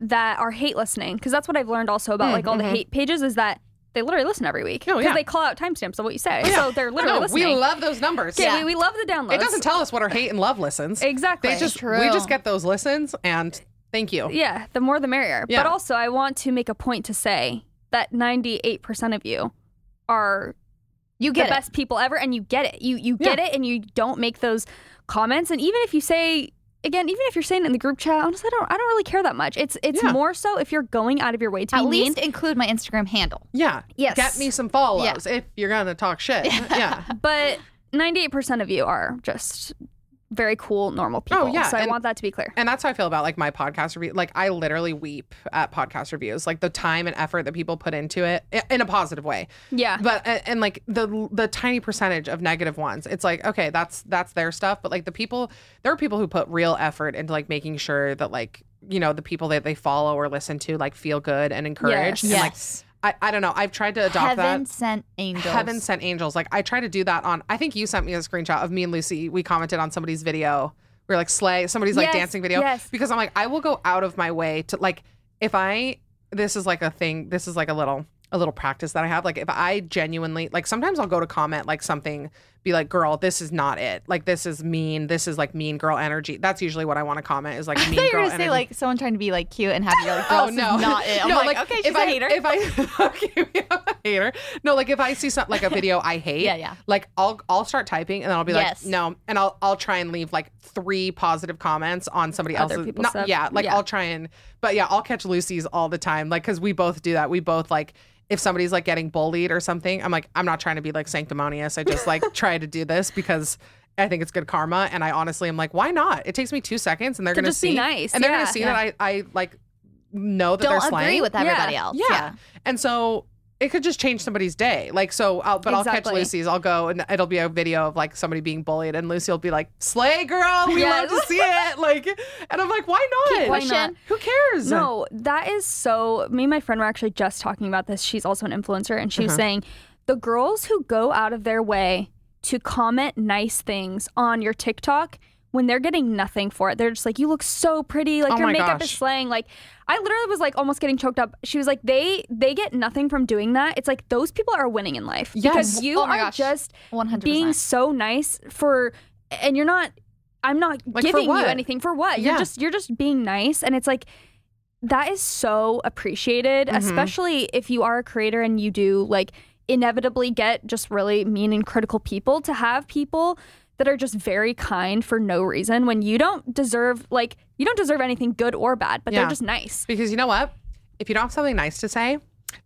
that are hate listening because that's what I've learned also about like all the hate pages is that they literally listen every week Mm, Oh, because yeah. they call out timestamps of what you say. Yeah. So they're literally No, listening. We love those numbers. Yeah, we, we love the downloads. It doesn't tell us what our hate and love listens. exactly. They just True. we just get those listens and thank you. yeah, the more the merrier. Yeah. But also, I want to make a point to say that 98% of you are you the get it best people ever and you get it. You you get Yeah. it and you don't make those comments and even if you say again even if you're saying it in the group chat honestly I don't I don't really care that much. It's it's Yeah. more so if you're going out of your way to at be least mean. include my instagram handle Yeah. Yes. Get me some follows if you're gonna talk shit. <laughs> Yeah. But 98% of you are just very cool normal oh, people. Oh, yeah, So I and- want that to be clear. And that's how I feel about like my podcast review. Like I literally weep at podcast reviews. Like the time and effort that people put into it in a positive way. Yeah. But and, and like the the tiny percentage of negative ones, it's like okay, that's that's their stuff. But like the people, there are people who put real effort into like making sure that like you know the people that they follow or listen to like feel good and encouraged. Yes. And like yes I, I don't know. I've tried to adopt Heaven that. Heaven sent angels. Heaven sent angels. Like I try to do that on. I think you sent me a screenshot of me and Lucy. We commented on somebody's video. We are like slay somebody's like Yes, dancing video yes. because I'm like I will go out of my way to like if I this is like a thing. This is like a little a little practice that I have. Like if I genuinely like sometimes I'll go to comment like something, be like, girl, this is not it. Like this is mean. This is like mean girl energy. That's usually what I want to comment is like <laughs> mean thought you were girl gonna energy. say like someone trying to be like cute and happy. You're like, <laughs> oh, girl, Oh this no, is not it. I'm no, like, okay, she's if a I, hater. If I <laughs> okay, a hater. No, like if I see something like a video I hate, Yeah, yeah. Like I'll I'll start typing and then I'll be Yes. like, no, and I'll I'll try and leave like three positive comments on somebody Other else's. not- stuff. yeah, like Yeah. I'll try and, but yeah, I'll catch Lucy's all the time, like because we both do that. We both like. If somebody's like getting bullied or something, I'm like, I'm not trying to be like sanctimonious. I just like <laughs> try to do this because I think it's good karma. And I honestly am like, why not? It takes me two seconds and they're To gonna see nice, and they're yeah, gonna see yeah. that I I like know that don't they're agree slaying. with everybody else. Yeah. And so it could just change somebody's day. Like so I'll but I'll catch Lucy's. I'll go and it'll be a video of like somebody being bullied and Lucy will be like, Slay girl, we Yes. love to see it. <laughs> Like and I'm like, why not? Why not? Who cares? No, that is so. Me and my friend were actually just talking about this. She's also an influencer, and she was Uh-huh. saying the girls who go out of their way to comment nice things on your TikTok when they're getting nothing for it, they're just like, "You look so pretty. Like Oh your my makeup is gosh. slaying." Like I literally was like almost getting choked up. She was like, "They they get nothing from doing that. It's like those people are winning in life because you Oh are gosh. just 100%. being so nice for, and you're not." I'm not Like, giving you anything for what. Yeah. You're just you're just being nice and it's like that is so appreciated, Mhm. especially if you are a creator and you do like inevitably get just really mean and critical people to have people that are just very kind for no reason when you don't deserve like you don't deserve anything good or bad, but Yeah. they're just nice. Because you know what? If you don't have something nice to say,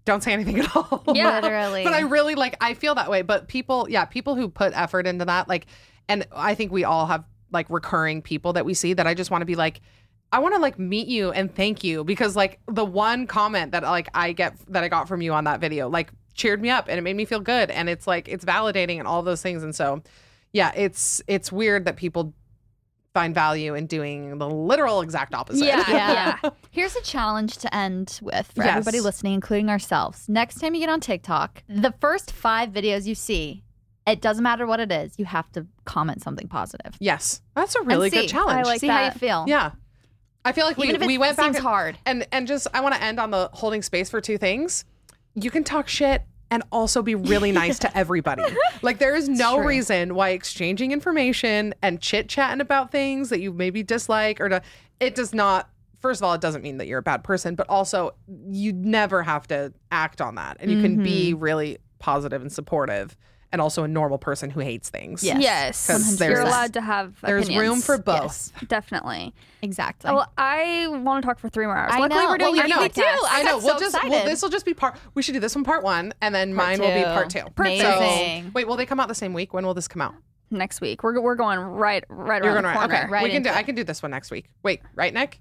don't say anything at all. <laughs> Yeah. Literally. but I really like I feel that way. But people, yeah, people who put effort into that, like and I think we all have like recurring people that we see that I just want to be like, I want to like meet you and thank you because like the one comment that like I get that I got from you on that video, like cheered me up and it made me feel good. And it's like it's validating and all those things. And so yeah, it's it's weird that people find value in doing the literal exact opposite. Yeah. <laughs> Yeah. Yeah. <laughs> Here's a challenge to end with for Yes. everybody listening, including ourselves. Next time you get on TikTok, the first five videos you see, it doesn't matter what it is, you have to comment something positive. yes. That's a And really see. good challenge. I like see how you feel. Yeah. I feel like Even we, if it we went back seems and- hard. And and just I want to end on the holding space for two things. You can talk shit and also be really nice to <laughs> everybody. Like there is no reason why exchanging information and chit-chatting about things that you maybe dislike or to it does not first of all it doesn't mean that you're a bad person, but also you never have to act on that. And you can be Mm-hmm. really positive and supportive and also a normal person who hates things. Yes. Yes. You're allowed to have There's room for both. Yes. Definitely. Exactly. Well, I want to talk for three more hours. I Luckily, know. we're doing Well, a you know. do. I I know. we'll so just well, excited. this will just be part. We should do this one part one, and then Part mine will be part two. Perfect. So, Amazing. wait, will they come out the same week? When will this come out? next week. We're we're going right right You're around gonna the corner. okay. Right we can do. into I can do this one next week. Wait, right, Nick?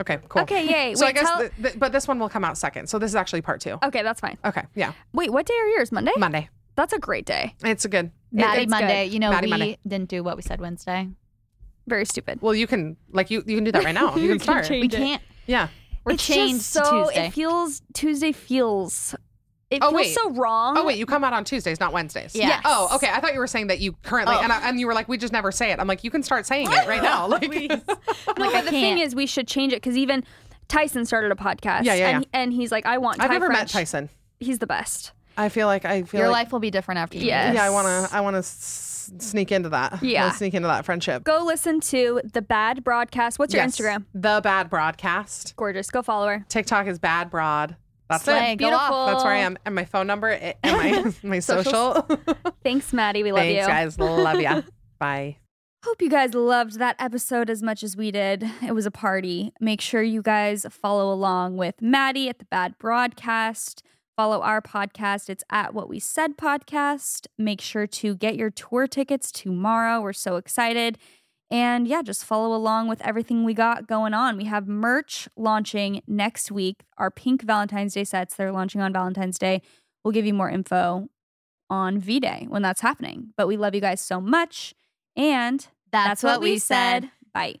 Okay, cool. Okay, yay. So I guess, tell- the, the, but this one will come out second. So this is actually part two. Okay, that's fine. Okay, yeah, Wait, what day are yours? Monday? Monday. That's a great day. It's a good. Madi it's Monday. good. You know, Madi we Monday. didn't do what we said Wednesday. Very stupid. Well, you can like you you can do that right now. You, <laughs> You can can start. change We can't. yeah. We're it's changed just to so Tuesday. it feels Tuesday feels it Oh, feels wait. so wrong. Oh wait, you come out on Tuesdays, not Wednesdays. Yes. Oh, okay. I thought you were saying that you currently Oh. and I, and you were like, we just never say it. I'm like, you can start saying it right <laughs> now. Like, <laughs> No, Like, but the thing can't. is, we should change it because even Tyson started a podcast. Yeah, yeah, and, and he's like, I want. I've Thai never met French. Tyson. He's the best. I feel like I feel Your like, life will be different after you. Yes. Yeah, I want to. I want to s- sneak into that. I Yeah. wanna sneak into that friendship. Go listen to the Bad Broadcast. What's your Yes. Instagram? The Bad Broadcast. Gorgeous. Go follow her. TikTok is Bad Broad. That's Slay, it. go off. Beautiful. That's where I am. And my phone number and my <laughs> <laughs> my social. <laughs> Thanks, Madi. We love Thanks, you. guys. Love ya. Bye. Hope you guys loved that episode as much as we did. It was a party. Make sure you guys follow along with Madi at the Bad Broadcast. Follow our podcast. It's at What We Said Podcast. Make sure to get your tour tickets tomorrow. We're so excited. And yeah, just follow along with everything we got going on. We have merch launching next week. Our pink Valentine's Day sets, they're launching on Valentine's Day. We'll give you more info on V Day when that's happening. But we love you guys so much. And That's, what, we said. Bye.